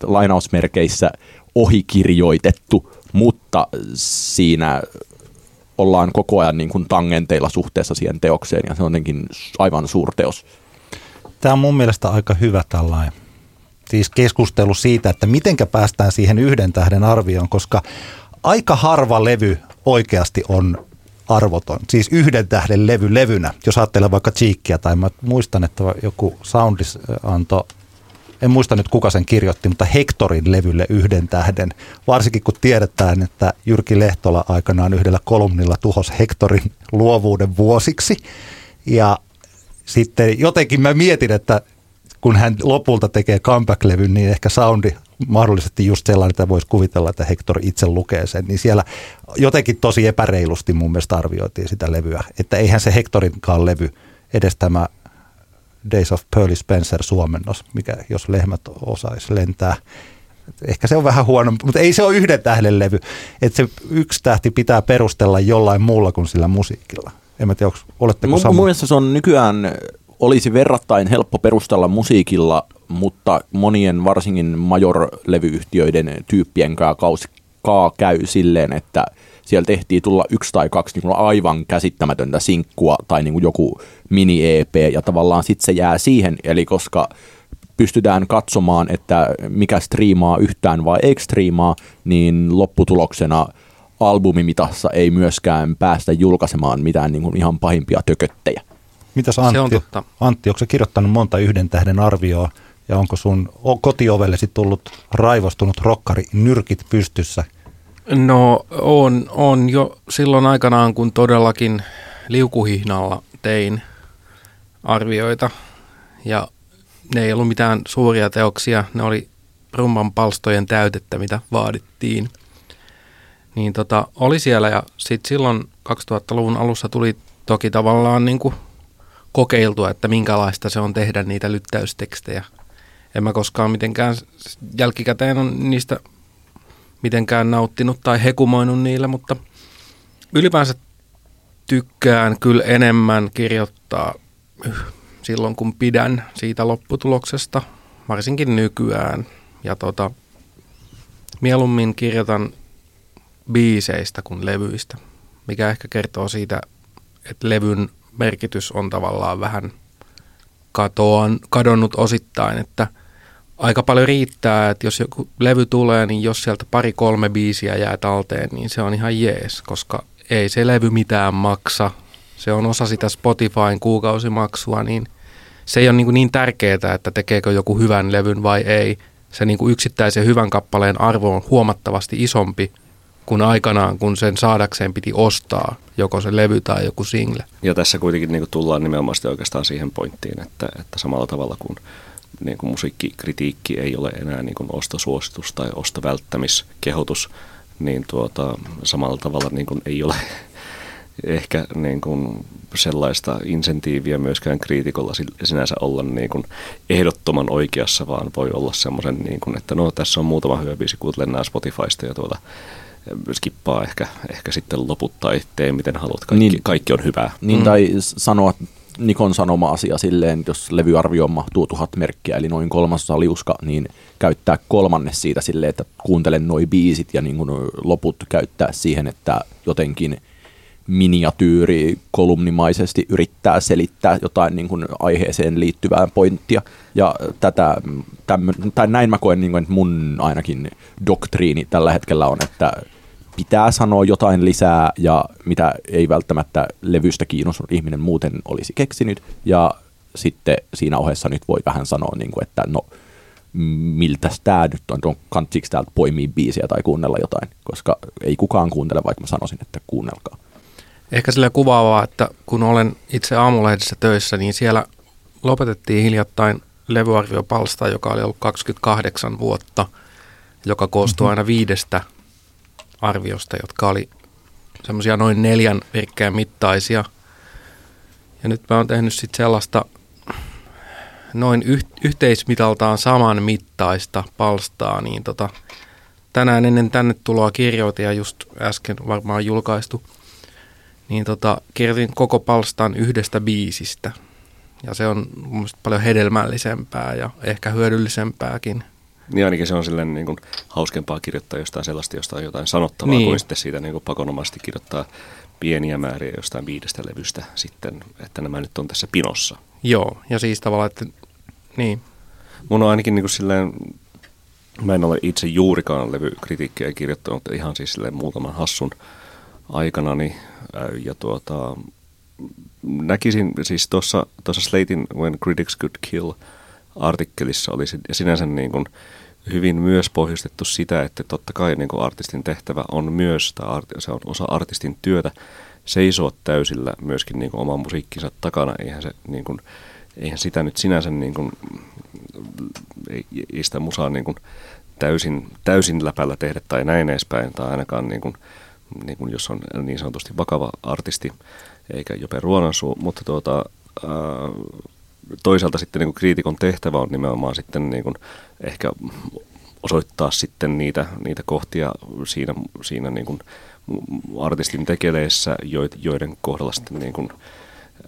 lainausmerkeissä ohikirjoitettu, mutta siinä ollaan koko ajan niin kuin tangenteilla suhteessa siihen teokseen, ja se on jotenkin aivan suurteos. Tämä on mun mielestä aika hyvä tällainen siis keskustelu siitä, että mitenkä päästään siihen yhden tähden arvioon, koska aika harva levy oikeasti on arvoton. Siis yhden tähden levy levynä, jos ajattelee vaikka Cheekkiä tai mä muistan, että joku Soundis antoi en muista nyt kuka sen kirjoitti, mutta Hektorin levylle yhden tähden. Varsinkin kun tiedetään, että Jyrki Lehtola aikanaan yhdellä kolumnilla tuhos Hektorin luovuuden vuosiksi. Ja sitten jotenkin mä mietin, että kun hän lopulta tekee comeback-levyn, niin ehkä soundi mahdollisesti just sellainen, että voisi kuvitella, että Hector itse lukee sen, niin siellä jotenkin tosi epäreilusti mun mielestä arvioitiin sitä levyä. Että eihän se Hectorinkaan levy edes tämä Days of Pearly Spencer suomennos, mikä jos lehmät osaisi lentää. Ehkä se on vähän huono, mutta ei se ole yhden tähden levy. Että se yksi tähti pitää perustella jollain muulla kuin sillä musiikilla. En mä tiedä, oletteko Mun, sama? mun mielestä se on nykyään, olisi verrattain helppo perustella musiikilla, mutta monien varsinkin major-levyyhtiöiden tyyppien kaus, kaa käy silleen, että siellä tehtiin tulla yksi tai kaksi niin kuin aivan käsittämätöntä sinkkua tai niin kuin joku mini-EP ja tavallaan sitten se jää siihen, eli koska pystytään katsomaan, että mikä striimaa yhtään vai eikö striimaa, niin lopputuloksena albumimitassa ei myöskään päästä julkaisemaan mitään niin kuin ihan pahimpia tököttejä. Mitäs Se on Antti? totta. Antti, onko se kirjoittanut monta yhden tähden arvioa ja onko sun kotiovellesi tullut raivostunut rokkari nyrkit pystyssä? No on, on jo silloin aikanaan, kun todellakin liukuhihnalla tein arvioita ja ne ei ollut mitään suuria teoksia, ne oli rumman palstojen täytettä, mitä vaadittiin. Niin tota, oli siellä ja sitten silloin 2000-luvun alussa tuli toki tavallaan niin kuin kokeiltua, että minkälaista se on tehdä niitä lyttäystekstejä. En mä koskaan mitenkään jälkikäteen on niistä mitenkään nauttinut tai hekumoinut niillä, mutta ylipäänsä tykkään kyllä enemmän kirjoittaa silloin, kun pidän siitä lopputuloksesta, varsinkin nykyään. Ja tota, mieluummin kirjoitan biiseistä kuin levyistä, mikä ehkä kertoo siitä, että levyn merkitys on tavallaan vähän katoan, kadonnut osittain, että aika paljon riittää, että jos joku levy tulee, niin jos sieltä pari-kolme biisiä jää talteen, niin se on ihan jees, koska ei se levy mitään maksa. Se on osa sitä Spotifyn kuukausimaksua, niin se ei ole niin, niin tärkeää, että tekeekö joku hyvän levyn vai ei. Se niin kuin yksittäisen hyvän kappaleen arvo on huomattavasti isompi kuin aikanaan, kun sen saadakseen piti ostaa joko se levy tai joku single. Ja tässä kuitenkin niin kuin tullaan nimenomaan oikeastaan siihen pointtiin, että, että samalla tavalla kuin, niin kuin musiikkikritiikki ei ole enää niin kuin ostosuositus tai ostovälttämiskehotus, niin tuota, samalla tavalla niin kuin ei ole ehkä niin kuin sellaista insentiiviä myöskään kriitikolla sinänsä olla niin kuin ehdottoman oikeassa, vaan voi olla semmoisen, niin kuin, että no tässä on muutama hyvä biisi, kuuntele nämä Spotifysta ja tuota, skippaa ehkä, ehkä sitten loput tai tee miten haluat, kaikki, Niin. kaikki on hyvää. Niin, mm. tai sanoa Nikon sanoma asia silleen, jos levyarvioon mahtuu tuhat merkkiä, eli noin kolmasosa liuska, niin käyttää kolmannes siitä silleen, että kuuntelen noi biisit ja niin kun loput käyttää siihen, että jotenkin miniatyyri kolumnimaisesti yrittää selittää jotain niin kuin aiheeseen liittyvää pointtia. Ja tätä, tämmö, tai näin mä koen, niin kuin, että mun ainakin doktriini tällä hetkellä on, että pitää sanoa jotain lisää ja mitä ei välttämättä levystä kiinnostunut ihminen muuten olisi keksinyt. Ja sitten siinä ohessa nyt voi vähän sanoa, niin kuin, että no miltä tämä nyt on, on kantsiks täältä poimia biisiä tai kuunnella jotain, koska ei kukaan kuuntele, vaikka mä sanoisin, että kuunnelkaa. Ehkä sillä kuvaavaa, että kun olen itse aamulehdessä töissä, niin siellä lopetettiin hiljattain levyarviopalsta, joka oli ollut 28 vuotta, joka koostui aina viidestä arviosta, jotka oli semmoisia noin neljän virkkeen mittaisia. Ja nyt mä oon tehnyt sitten sellaista noin yh- yhteismitaltaan saman mittaista palstaa, niin tota, tänään ennen tänne tuloa kirjoitin ja just äsken varmaan julkaistu – niin tota, kirjoitin koko palstan yhdestä biisistä. Ja se on mun paljon hedelmällisempää ja ehkä hyödyllisempääkin. Niin ainakin se on silleen niin kuin hauskempaa kirjoittaa jostain sellaista, josta on jotain sanottavaa, Niin. kuin sitten siitä niin kuin pakonomaisesti kirjoittaa pieniä määriä jostain viidestä levystä sitten, että nämä nyt on tässä pinossa. Joo, ja siis tavallaan, että niin, Mun on ainakin niin kuin silleen, mä en ole itse juurikaan levykritiikkiä kirjoittanut, ihan siis silleen muutaman hassun aikanani. Äh, Ja tuota, näkisin siis tuossa, tuossa Slatein When Critics Could Kill artikkelissa oli si- sinänsä niin kuin hyvin myös pohjustettu sitä, että totta kai niin kuin artistin tehtävä on myös, tai se on osa artistin työtä, seisoa täysillä myöskin niin kuin oman musiikkinsa takana. Eihän, se, niin kuin, eihän sitä nyt sinänsä, niin kuin, ei, ei sitä musaa niin kuin täysin, täysin läpällä tehdä tai näin edespäin, tai ainakaan niin kuin, niin kuin jos on niin sanotusti vakava artisti, eikä jopa ruonansuu, mutta tuota, ää, toisaalta sitten niin kuin kriitikon tehtävä on nimenomaan sitten niin kuin ehkä osoittaa sitten niitä, niitä kohtia siinä, siinä niin kuin artistin tekeleissä, joiden kohdalla sitten niin kuin,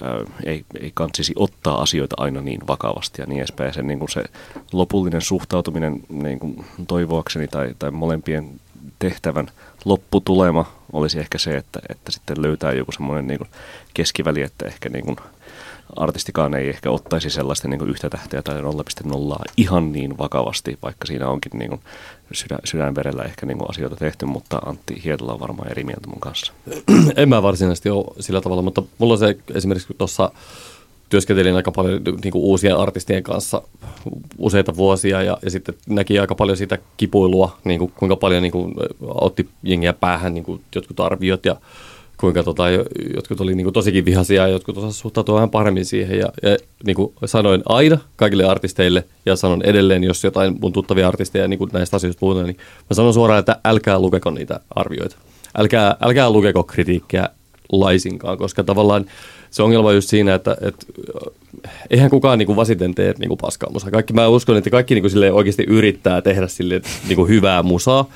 ää, ei, ei kansisi ottaa asioita aina niin vakavasti ja niin edespäin. Se, niin kuin se lopullinen suhtautuminen niin kuin toivoakseni tai, tai molempien tehtävän lopputulema olisi ehkä se, että, että sitten löytää joku semmoinen niin keskiväli, että ehkä niin kuin artistikaan ei ehkä ottaisi sellaista niin kuin yhtä tähteä tai 0,0 ihan niin vakavasti, vaikka siinä onkin niin kuin sydän, sydänverellä ehkä niin kuin asioita tehty, mutta Antti Hietala on varmaan eri mieltä mun kanssa. en mä varsinaisesti ole sillä tavalla, mutta mulla on se esimerkiksi tuossa työskentelin aika paljon niin kuin uusien artistien kanssa useita vuosia ja, ja sitten näki aika paljon sitä kipuilua, niin kuin, kuinka paljon niin kuin, otti jengiä päähän niin kuin, jotkut arviot ja kuinka tota, jotkut oli niin kuin, tosikin vihaisia ja jotkut osasivat suhtautua vähän paremmin siihen. Ja, ja niin kuin sanoin aina kaikille artisteille ja sanon edelleen, jos jotain mun tuttavia artisteja niin kuin näistä asioista puhutaan, niin mä sanon suoraan, että älkää lukeko niitä arvioita. Älkää, älkää lukeko kritiikkiä laisinkaan, koska tavallaan se ongelma on just siinä, että, että eihän kukaan niin kuin vasiten tee niin kuin paskaa musaa. Kaikki, mä uskon, että kaikki niin kuin oikeasti yrittää tehdä sille niin kuin hyvää musaa.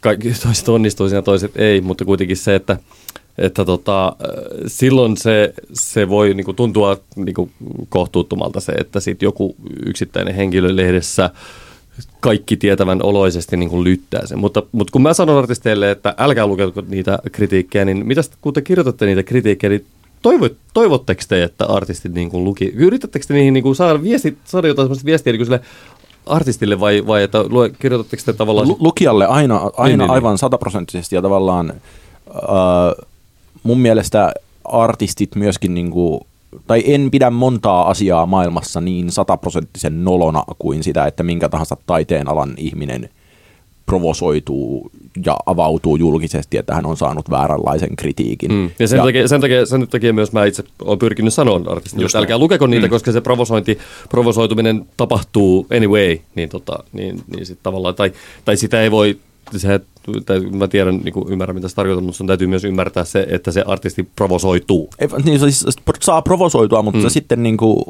Kaikki toiset onnistuu siinä, toiset ei, mutta kuitenkin se, että, että tota, silloin se, se voi niin kuin tuntua niin kuin kohtuuttomalta se, että sit joku yksittäinen henkilö lehdessä kaikki tietävän oloisesti niin lyttää sen. Mutta, mutta kun mä sanon artisteille, että älkää lukeko niitä kritiikkejä, niin mitä kun te kirjoitatte niitä kritiikkejä, niin toivo, toivotteko te, että artistit niin kuin luki, yritättekö te niihin niin kuin saada, viesti, saada jotain sellaista viestiä niin kuin sille artistille vai, vai että kirjoitatteko te tavallaan... Lukijalle aina, aina niin, niin, niin. aivan sataprosenttisesti ja tavallaan äh, mun mielestä artistit myöskin niin kuin, tai en pidä montaa asiaa maailmassa niin sataprosenttisen nolona kuin sitä, että minkä tahansa taiteen alan ihminen – provosoituu ja avautuu julkisesti, että hän on saanut vääränlaisen kritiikin. Mm. Ja sen, ja takia, sen, takia, sen takia myös mä itse olen pyrkinyt sanoa artistille, että älkää lukeko niitä, mm. koska se provosointi, provosoituminen tapahtuu anyway, niin, tota, niin, niin sit tavallaan, tai, tai sitä ei voi se, tai mä tiedän, niin kuin ymmärrän mitä se tarkoittaa, mutta sun täytyy myös ymmärtää se, että se artisti provosoituu. Ei, niin, siis saa provosoitua, mutta mm. sitten niin kuin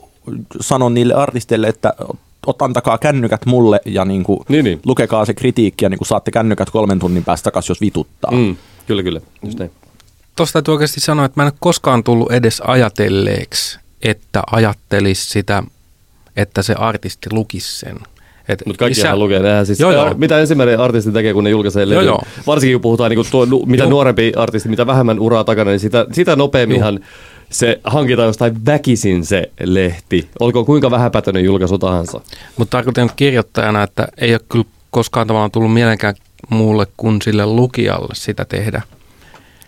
sanon niille artisteille, että antakaa kännykät mulle ja niin kuin niin, niin. lukekaa se kritiikki ja niin kuin saatte kännykät kolmen tunnin päästä takaisin, jos vituttaa. Mm, kyllä, kyllä. Just näin. Tuosta täytyy oikeasti sanoa, että mä en ole koskaan tullut edes ajatelleeksi, että ajattelisi sitä, että se artisti lukisi sen. Mutta kaikkihan sä... lukee. Nehän siis, joo, joo. Mitä ensimmäinen artisti tekee, kun ne julkaisee levy? Joo, joo. Varsinkin kun puhutaan, niin kuin tuo, mitä joo. nuorempi artisti, mitä vähemmän uraa takana, niin sitä, sitä nopeamminhan joo se hankitaan jostain väkisin se lehti. Olkoon kuinka vähäpätöinen julkaisu tahansa. Mutta tarkoitan kirjoittajana, että ei ole kyllä koskaan tavallaan tullut mielenkään muulle kuin sille lukijalle sitä tehdä.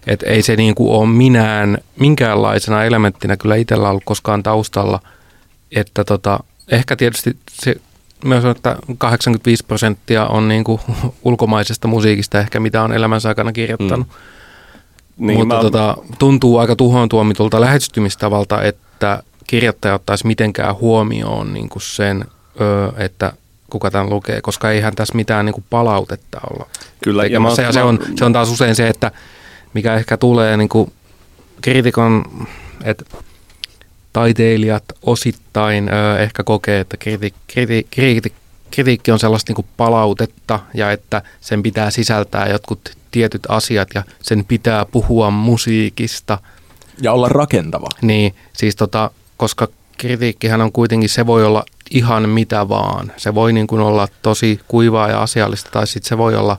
Et ei se niin kuin ole minään, minkäänlaisena elementtinä kyllä itsellä ollut koskaan taustalla. Että tota, ehkä tietysti se myös, että 85 prosenttia on niin kuin ulkomaisesta musiikista ehkä, mitä on elämänsä aikana kirjoittanut. Mm. Niin, Mutta mä... tota, tuntuu aika tuhoon tuomitulta lähestymistavalta, että kirjoittaja ottaisi mitenkään huomioon niin kuin sen, ö, että kuka tämän lukee, koska eihän tässä mitään niin kuin palautetta olla. Kyllä, ja, mä, ja se, on, se on taas usein se, että mikä ehkä tulee niin kuin kritikon, että taiteilijat osittain ö, ehkä kokee, että kriti, kriti, kriti, kritiikki on sellaista niin kuin palautetta ja että sen pitää sisältää jotkut tietyt asiat ja sen pitää puhua musiikista. Ja olla rakentava. Niin, siis tota, koska kritiikkihän on kuitenkin, se voi olla ihan mitä vaan. Se voi niin kuin olla tosi kuivaa ja asiallista tai sitten se voi olla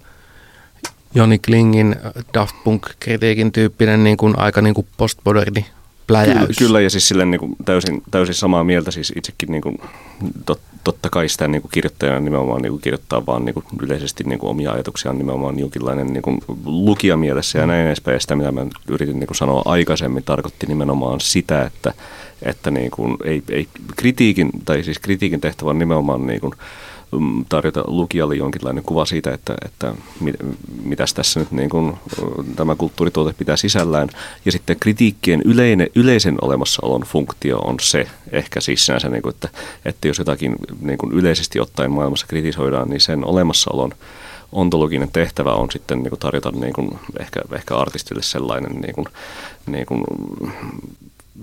Joni Klingin Daft Punk-kritiikin tyyppinen niin kuin aika niin kuin postmoderni pläjäys. Kyllä, kyllä ja siis silleen niin kuin täysin, täysin samaa mieltä siis itsekin niin kuin, tot, totta kai sitä niin kuin kirjoittajana nimenomaan niin kuin kirjoittaa vaan niin kuin yleisesti niin kuin omia ajatuksiaan nimenomaan jonkinlainen niin kuin lukijamielessä ja näin edespäin. Ja sitä, mitä mä yritin niin kuin sanoa aikaisemmin, tarkoitti nimenomaan sitä, että, että niin kuin ei, ei kritiikin, tai siis kritiikin tehtävä on nimenomaan niin kuin, tarjota lukijalle jonkinlainen kuva siitä, että, että mit, mitäs tässä nyt niin kuin, tämä kulttuurituote pitää sisällään. Ja sitten kritiikkien yleinen, yleisen olemassaolon funktio on se, ehkä siis sinänsä, niin kuin, että, että jos jotakin niin kuin yleisesti ottaen maailmassa kritisoidaan, niin sen olemassaolon ontologinen tehtävä on sitten niin kuin tarjota niin kuin ehkä, ehkä artistille sellainen niin kuin, niin kuin,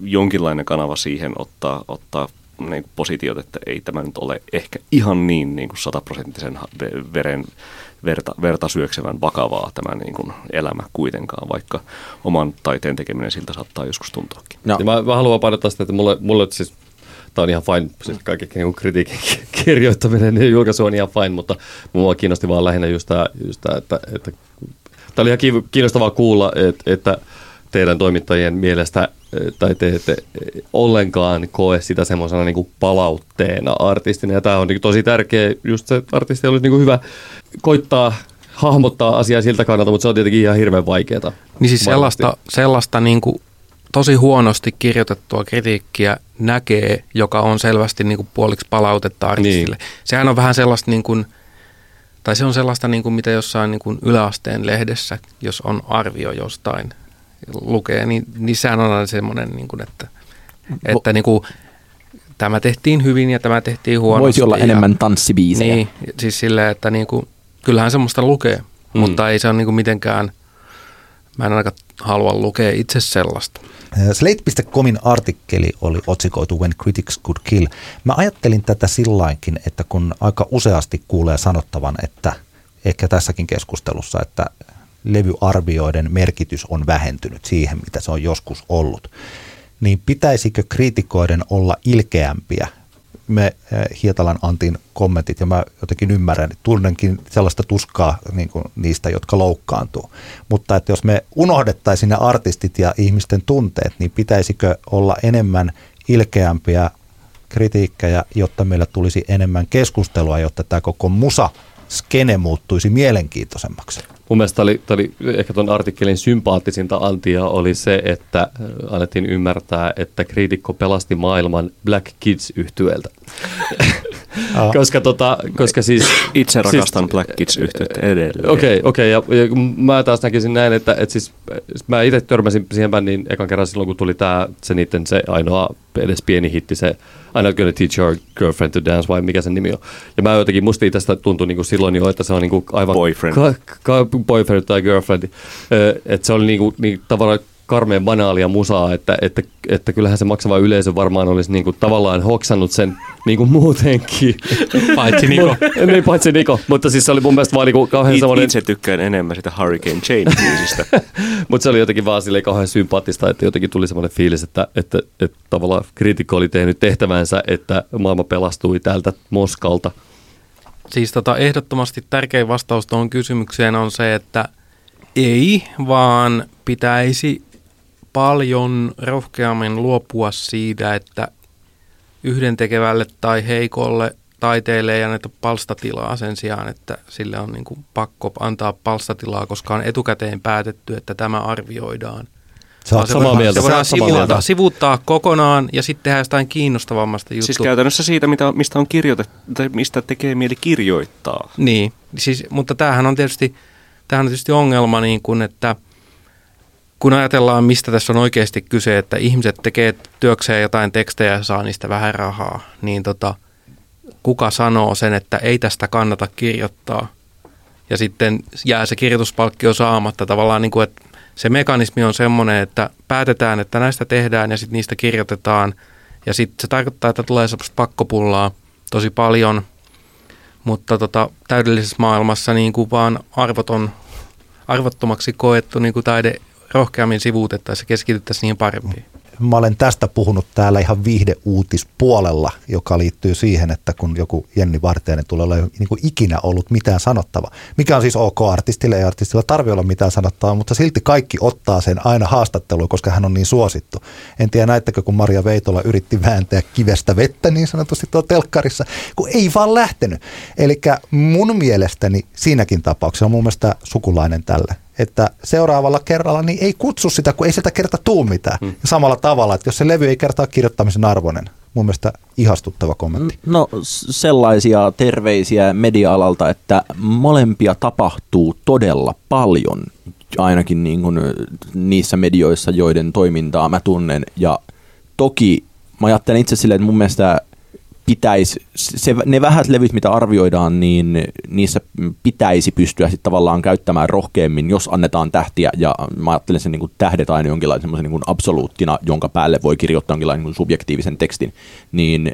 jonkinlainen kanava siihen ottaa, ottaa niin kuin positiot, että ei tämä nyt ole ehkä ihan niin, niin kuin sataprosenttisen veren, verta, verta syöksevän vakavaa tämä niin kuin elämä kuitenkaan, vaikka oman taiteen tekeminen siltä saattaa joskus tuntuakin. No. Ja mä, mä haluan painottaa sitä, että mulle, mulle siis tämä on ihan fine, siis kaikki niin kritiikin kirjoittaminen ja julkaisu on ihan fine, mutta mua kiinnosti vaan lähinnä just tämä, just tämä että, että tämä oli ihan kiinnostavaa kuulla, että, että teidän toimittajien mielestä tai te ette ollenkaan koe sitä semmoisena niin palautteena artistina. Ja tämä on niin tosi tärkeä, just se artisti olisi niin hyvä koittaa hahmottaa asiaa siltä kannalta, mutta se on tietenkin ihan hirveän vaikeaa. Niin siis sellaista, sellaista niin kuin tosi huonosti kirjoitettua kritiikkiä näkee, joka on selvästi niin kuin puoliksi palautetta artistille. Niin. Sehän on vähän sellaista niin kuin, tai se on sellaista niin kuin mitä jossain niin kuin yläasteen lehdessä, jos on arvio jostain lukee, niin, niin sehän on aina semmoinen, niin kuin, että, että niin kuin, tämä tehtiin hyvin ja tämä tehtiin huonosti. Voisi olla ja, enemmän tanssibiisejä. Niin, siis silleen, että niin kuin, kyllähän semmoista lukee, mm. mutta ei se ole niin kuin mitenkään, mä en ainakaan halua lukea itse sellaista. Slate.comin artikkeli oli otsikoitu When Critics Could Kill. Mä ajattelin tätä sillainkin, että kun aika useasti kuulee sanottavan, että ehkä tässäkin keskustelussa, että levyarvioiden merkitys on vähentynyt siihen, mitä se on joskus ollut, niin pitäisikö kriitikoiden olla ilkeämpiä? Me äh, Hietalan Antin kommentit, ja mä jotenkin ymmärrän, tunnenkin sellaista tuskaa niin kuin niistä, jotka loukkaantuu. Mutta että jos me unohdettaisiin ne artistit ja ihmisten tunteet, niin pitäisikö olla enemmän ilkeämpiä kritiikkejä, jotta meillä tulisi enemmän keskustelua, jotta tämä koko musa skene muuttuisi mielenkiintoisemmaksi? Mun mielestä tämä oli, tämä oli ehkä tuon artikkelin sympaattisinta antia oli se, että äh, annettiin ymmärtää, että kriitikko pelasti maailman Black Kids yhtyeeltä. koska, tota, koska siis... Itse siis- rakastan siis, Black Kids yhtyettä edelleen. Okei, okay, okei. Okay, ja, ja, mä taas näkisin näin, että, että siis, mä itse törmäsin siihen bändiin ekan kerran silloin, kun tuli tämä, se niiden se ainoa edes pieni hitti, se I'm not gonna teach your girlfriend to dance, vai mikä sen nimi on. Ja mä jotenkin, musta tästä tuntui niin kuin silloin jo, että se on niin kuin aivan... Boyfriend. Ka, ka, boyfriend tai girlfriend. Että se oli niin kuin, niin, tavallaan karmeen banaalia musaa, että, että, että kyllähän se maksava yleisö varmaan olisi niin kuin tavallaan hoksannut sen niin kuin muutenkin. Paitsi Niko. niin, paitsi Niko. Mutta siis se oli mun mielestä vaan niin kuin kauhean It, semmoinen... Itse tykkään enemmän sitä Hurricane Chain-biisistä. Mutta se oli jotenkin vaan silleen kauhean sympaattista, että jotenkin tuli semmoinen fiilis, että, että, että tavallaan kriitikko oli tehnyt tehtävänsä, että maailma pelastui tältä Moskalta. Siis tota, ehdottomasti tärkein vastaus tuohon kysymykseen on se, että ei, vaan pitäisi paljon rohkeammin luopua siitä, että yhdentekevälle tai heikolle taiteelle ei anneta palstatilaa sen sijaan, että sille on niin kuin pakko antaa palstatilaa, koska on etukäteen päätetty, että tämä arvioidaan. Sä oot samaa mieltä. Se voidaan sivuuttaa, sivuuttaa kokonaan ja sitten tehdä jostain kiinnostavammasta juttua. Siis käytännössä siitä, mitä, mistä on kirjoitettu, tai mistä tekee mieli kirjoittaa. Niin, siis, mutta tämähän on tietysti, tämähän on tietysti ongelma, niin kuin, että – kun ajatellaan, mistä tässä on oikeasti kyse, että ihmiset tekee työkseen jotain tekstejä ja saa niistä vähän rahaa, niin tota, kuka sanoo sen, että ei tästä kannata kirjoittaa? Ja sitten jää se kirjoituspalkkio saamatta tavallaan, niin kuin, että se mekanismi on semmoinen, että päätetään, että näistä tehdään ja sitten niistä kirjoitetaan. Ja sitten se tarkoittaa, että tulee sellaista pakkopullaa tosi paljon, mutta tota, täydellisessä maailmassa niin kuin vaan arvoton, arvottomaksi koettu niin kuin taide rohkeammin sivuutettaisiin ja keskityttäisiin niihin parempiin. Mä olen tästä puhunut täällä ihan viihdeuutispuolella, joka liittyy siihen, että kun joku Jenni Vartijainen tulee olla niin kuin ikinä ollut mitään sanottava. Mikä on siis ok artistille, ei artistilla tarvitse olla mitään sanottavaa, mutta silti kaikki ottaa sen aina haastatteluun, koska hän on niin suosittu. En tiedä näittekö, kun Maria Veitola yritti vääntää kivestä vettä niin sanotusti tuolla telkkarissa, kun ei vaan lähtenyt. Eli mun mielestäni siinäkin tapauksessa on mun mielestä sukulainen tälle että seuraavalla kerralla niin ei kutsu sitä, kun ei sieltä kerta tuu mitään. Hmm. Ja samalla tavalla, että jos se levy ei kertaa kirjoittamisen arvoinen, mun mielestä ihastuttava kommentti. No s- sellaisia terveisiä media-alalta, että molempia tapahtuu todella paljon, ainakin niin kuin niissä medioissa, joiden toimintaa mä tunnen. Ja toki mä ajattelen itse silleen, että mun mielestä pitäisi, se, ne vähät levyt, mitä arvioidaan, niin niissä pitäisi pystyä sitten tavallaan käyttämään rohkeammin, jos annetaan tähtiä, ja mä ajattelen sen niin kuin tähdet aina jonkinlaisen semmoisen niin absoluuttina, jonka päälle voi kirjoittaa jonkinlainen niin subjektiivisen tekstin, niin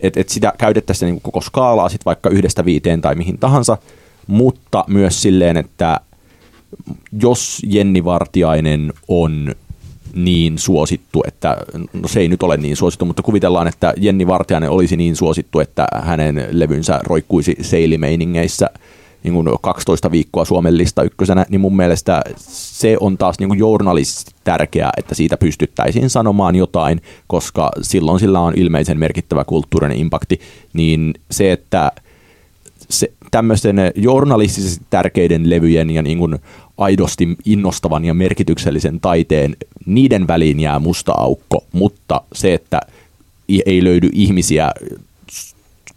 että et sitä käytettäisiin niin koko skaalaa sit vaikka yhdestä viiteen tai mihin tahansa, mutta myös silleen, että jos Jenni Vartiainen on niin suosittu, että no se ei nyt ole niin suosittu, mutta kuvitellaan, että Jenni Vartiainen olisi niin suosittu, että hänen levynsä roikkuisi seilimeiningeissä niin kuin 12 viikkoa Suomen lista ykkösenä, niin mun mielestä se on taas niin kuin tärkeää, että siitä pystyttäisiin sanomaan jotain, koska silloin sillä on ilmeisen merkittävä kulttuurinen impakti, niin se, että se, tämmöisten journalistisesti tärkeiden levyjen ja niin kuin aidosti innostavan ja merkityksellisen taiteen, niiden väliin jää musta aukko, mutta se, että ei löydy ihmisiä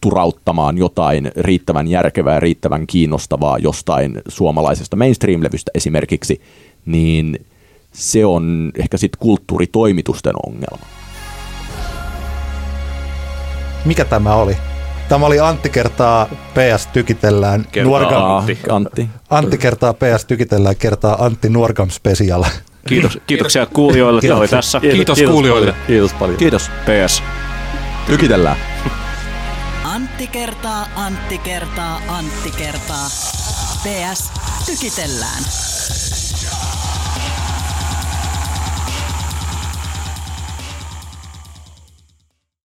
turauttamaan jotain riittävän järkevää riittävän kiinnostavaa jostain suomalaisesta mainstream-levystä esimerkiksi, niin se on ehkä sitten kulttuuritoimitusten ongelma. Mikä tämä oli? Tämä oli Antti kertaa PS tykitellään. Kertaa Nuorgam, Antti. Antti. Antti kertaa PS tykitellään kertaa Antti Nuorgam special. Kiitos, kiitoksia kuulijoille, tämä oli tässä. Kiitos kuulijoille. Paljon, kiitos paljon. Kiitos. PS. Tykitellään. Antti kertaa, Antti kertaa, Antti kertaa. PS tykitellään.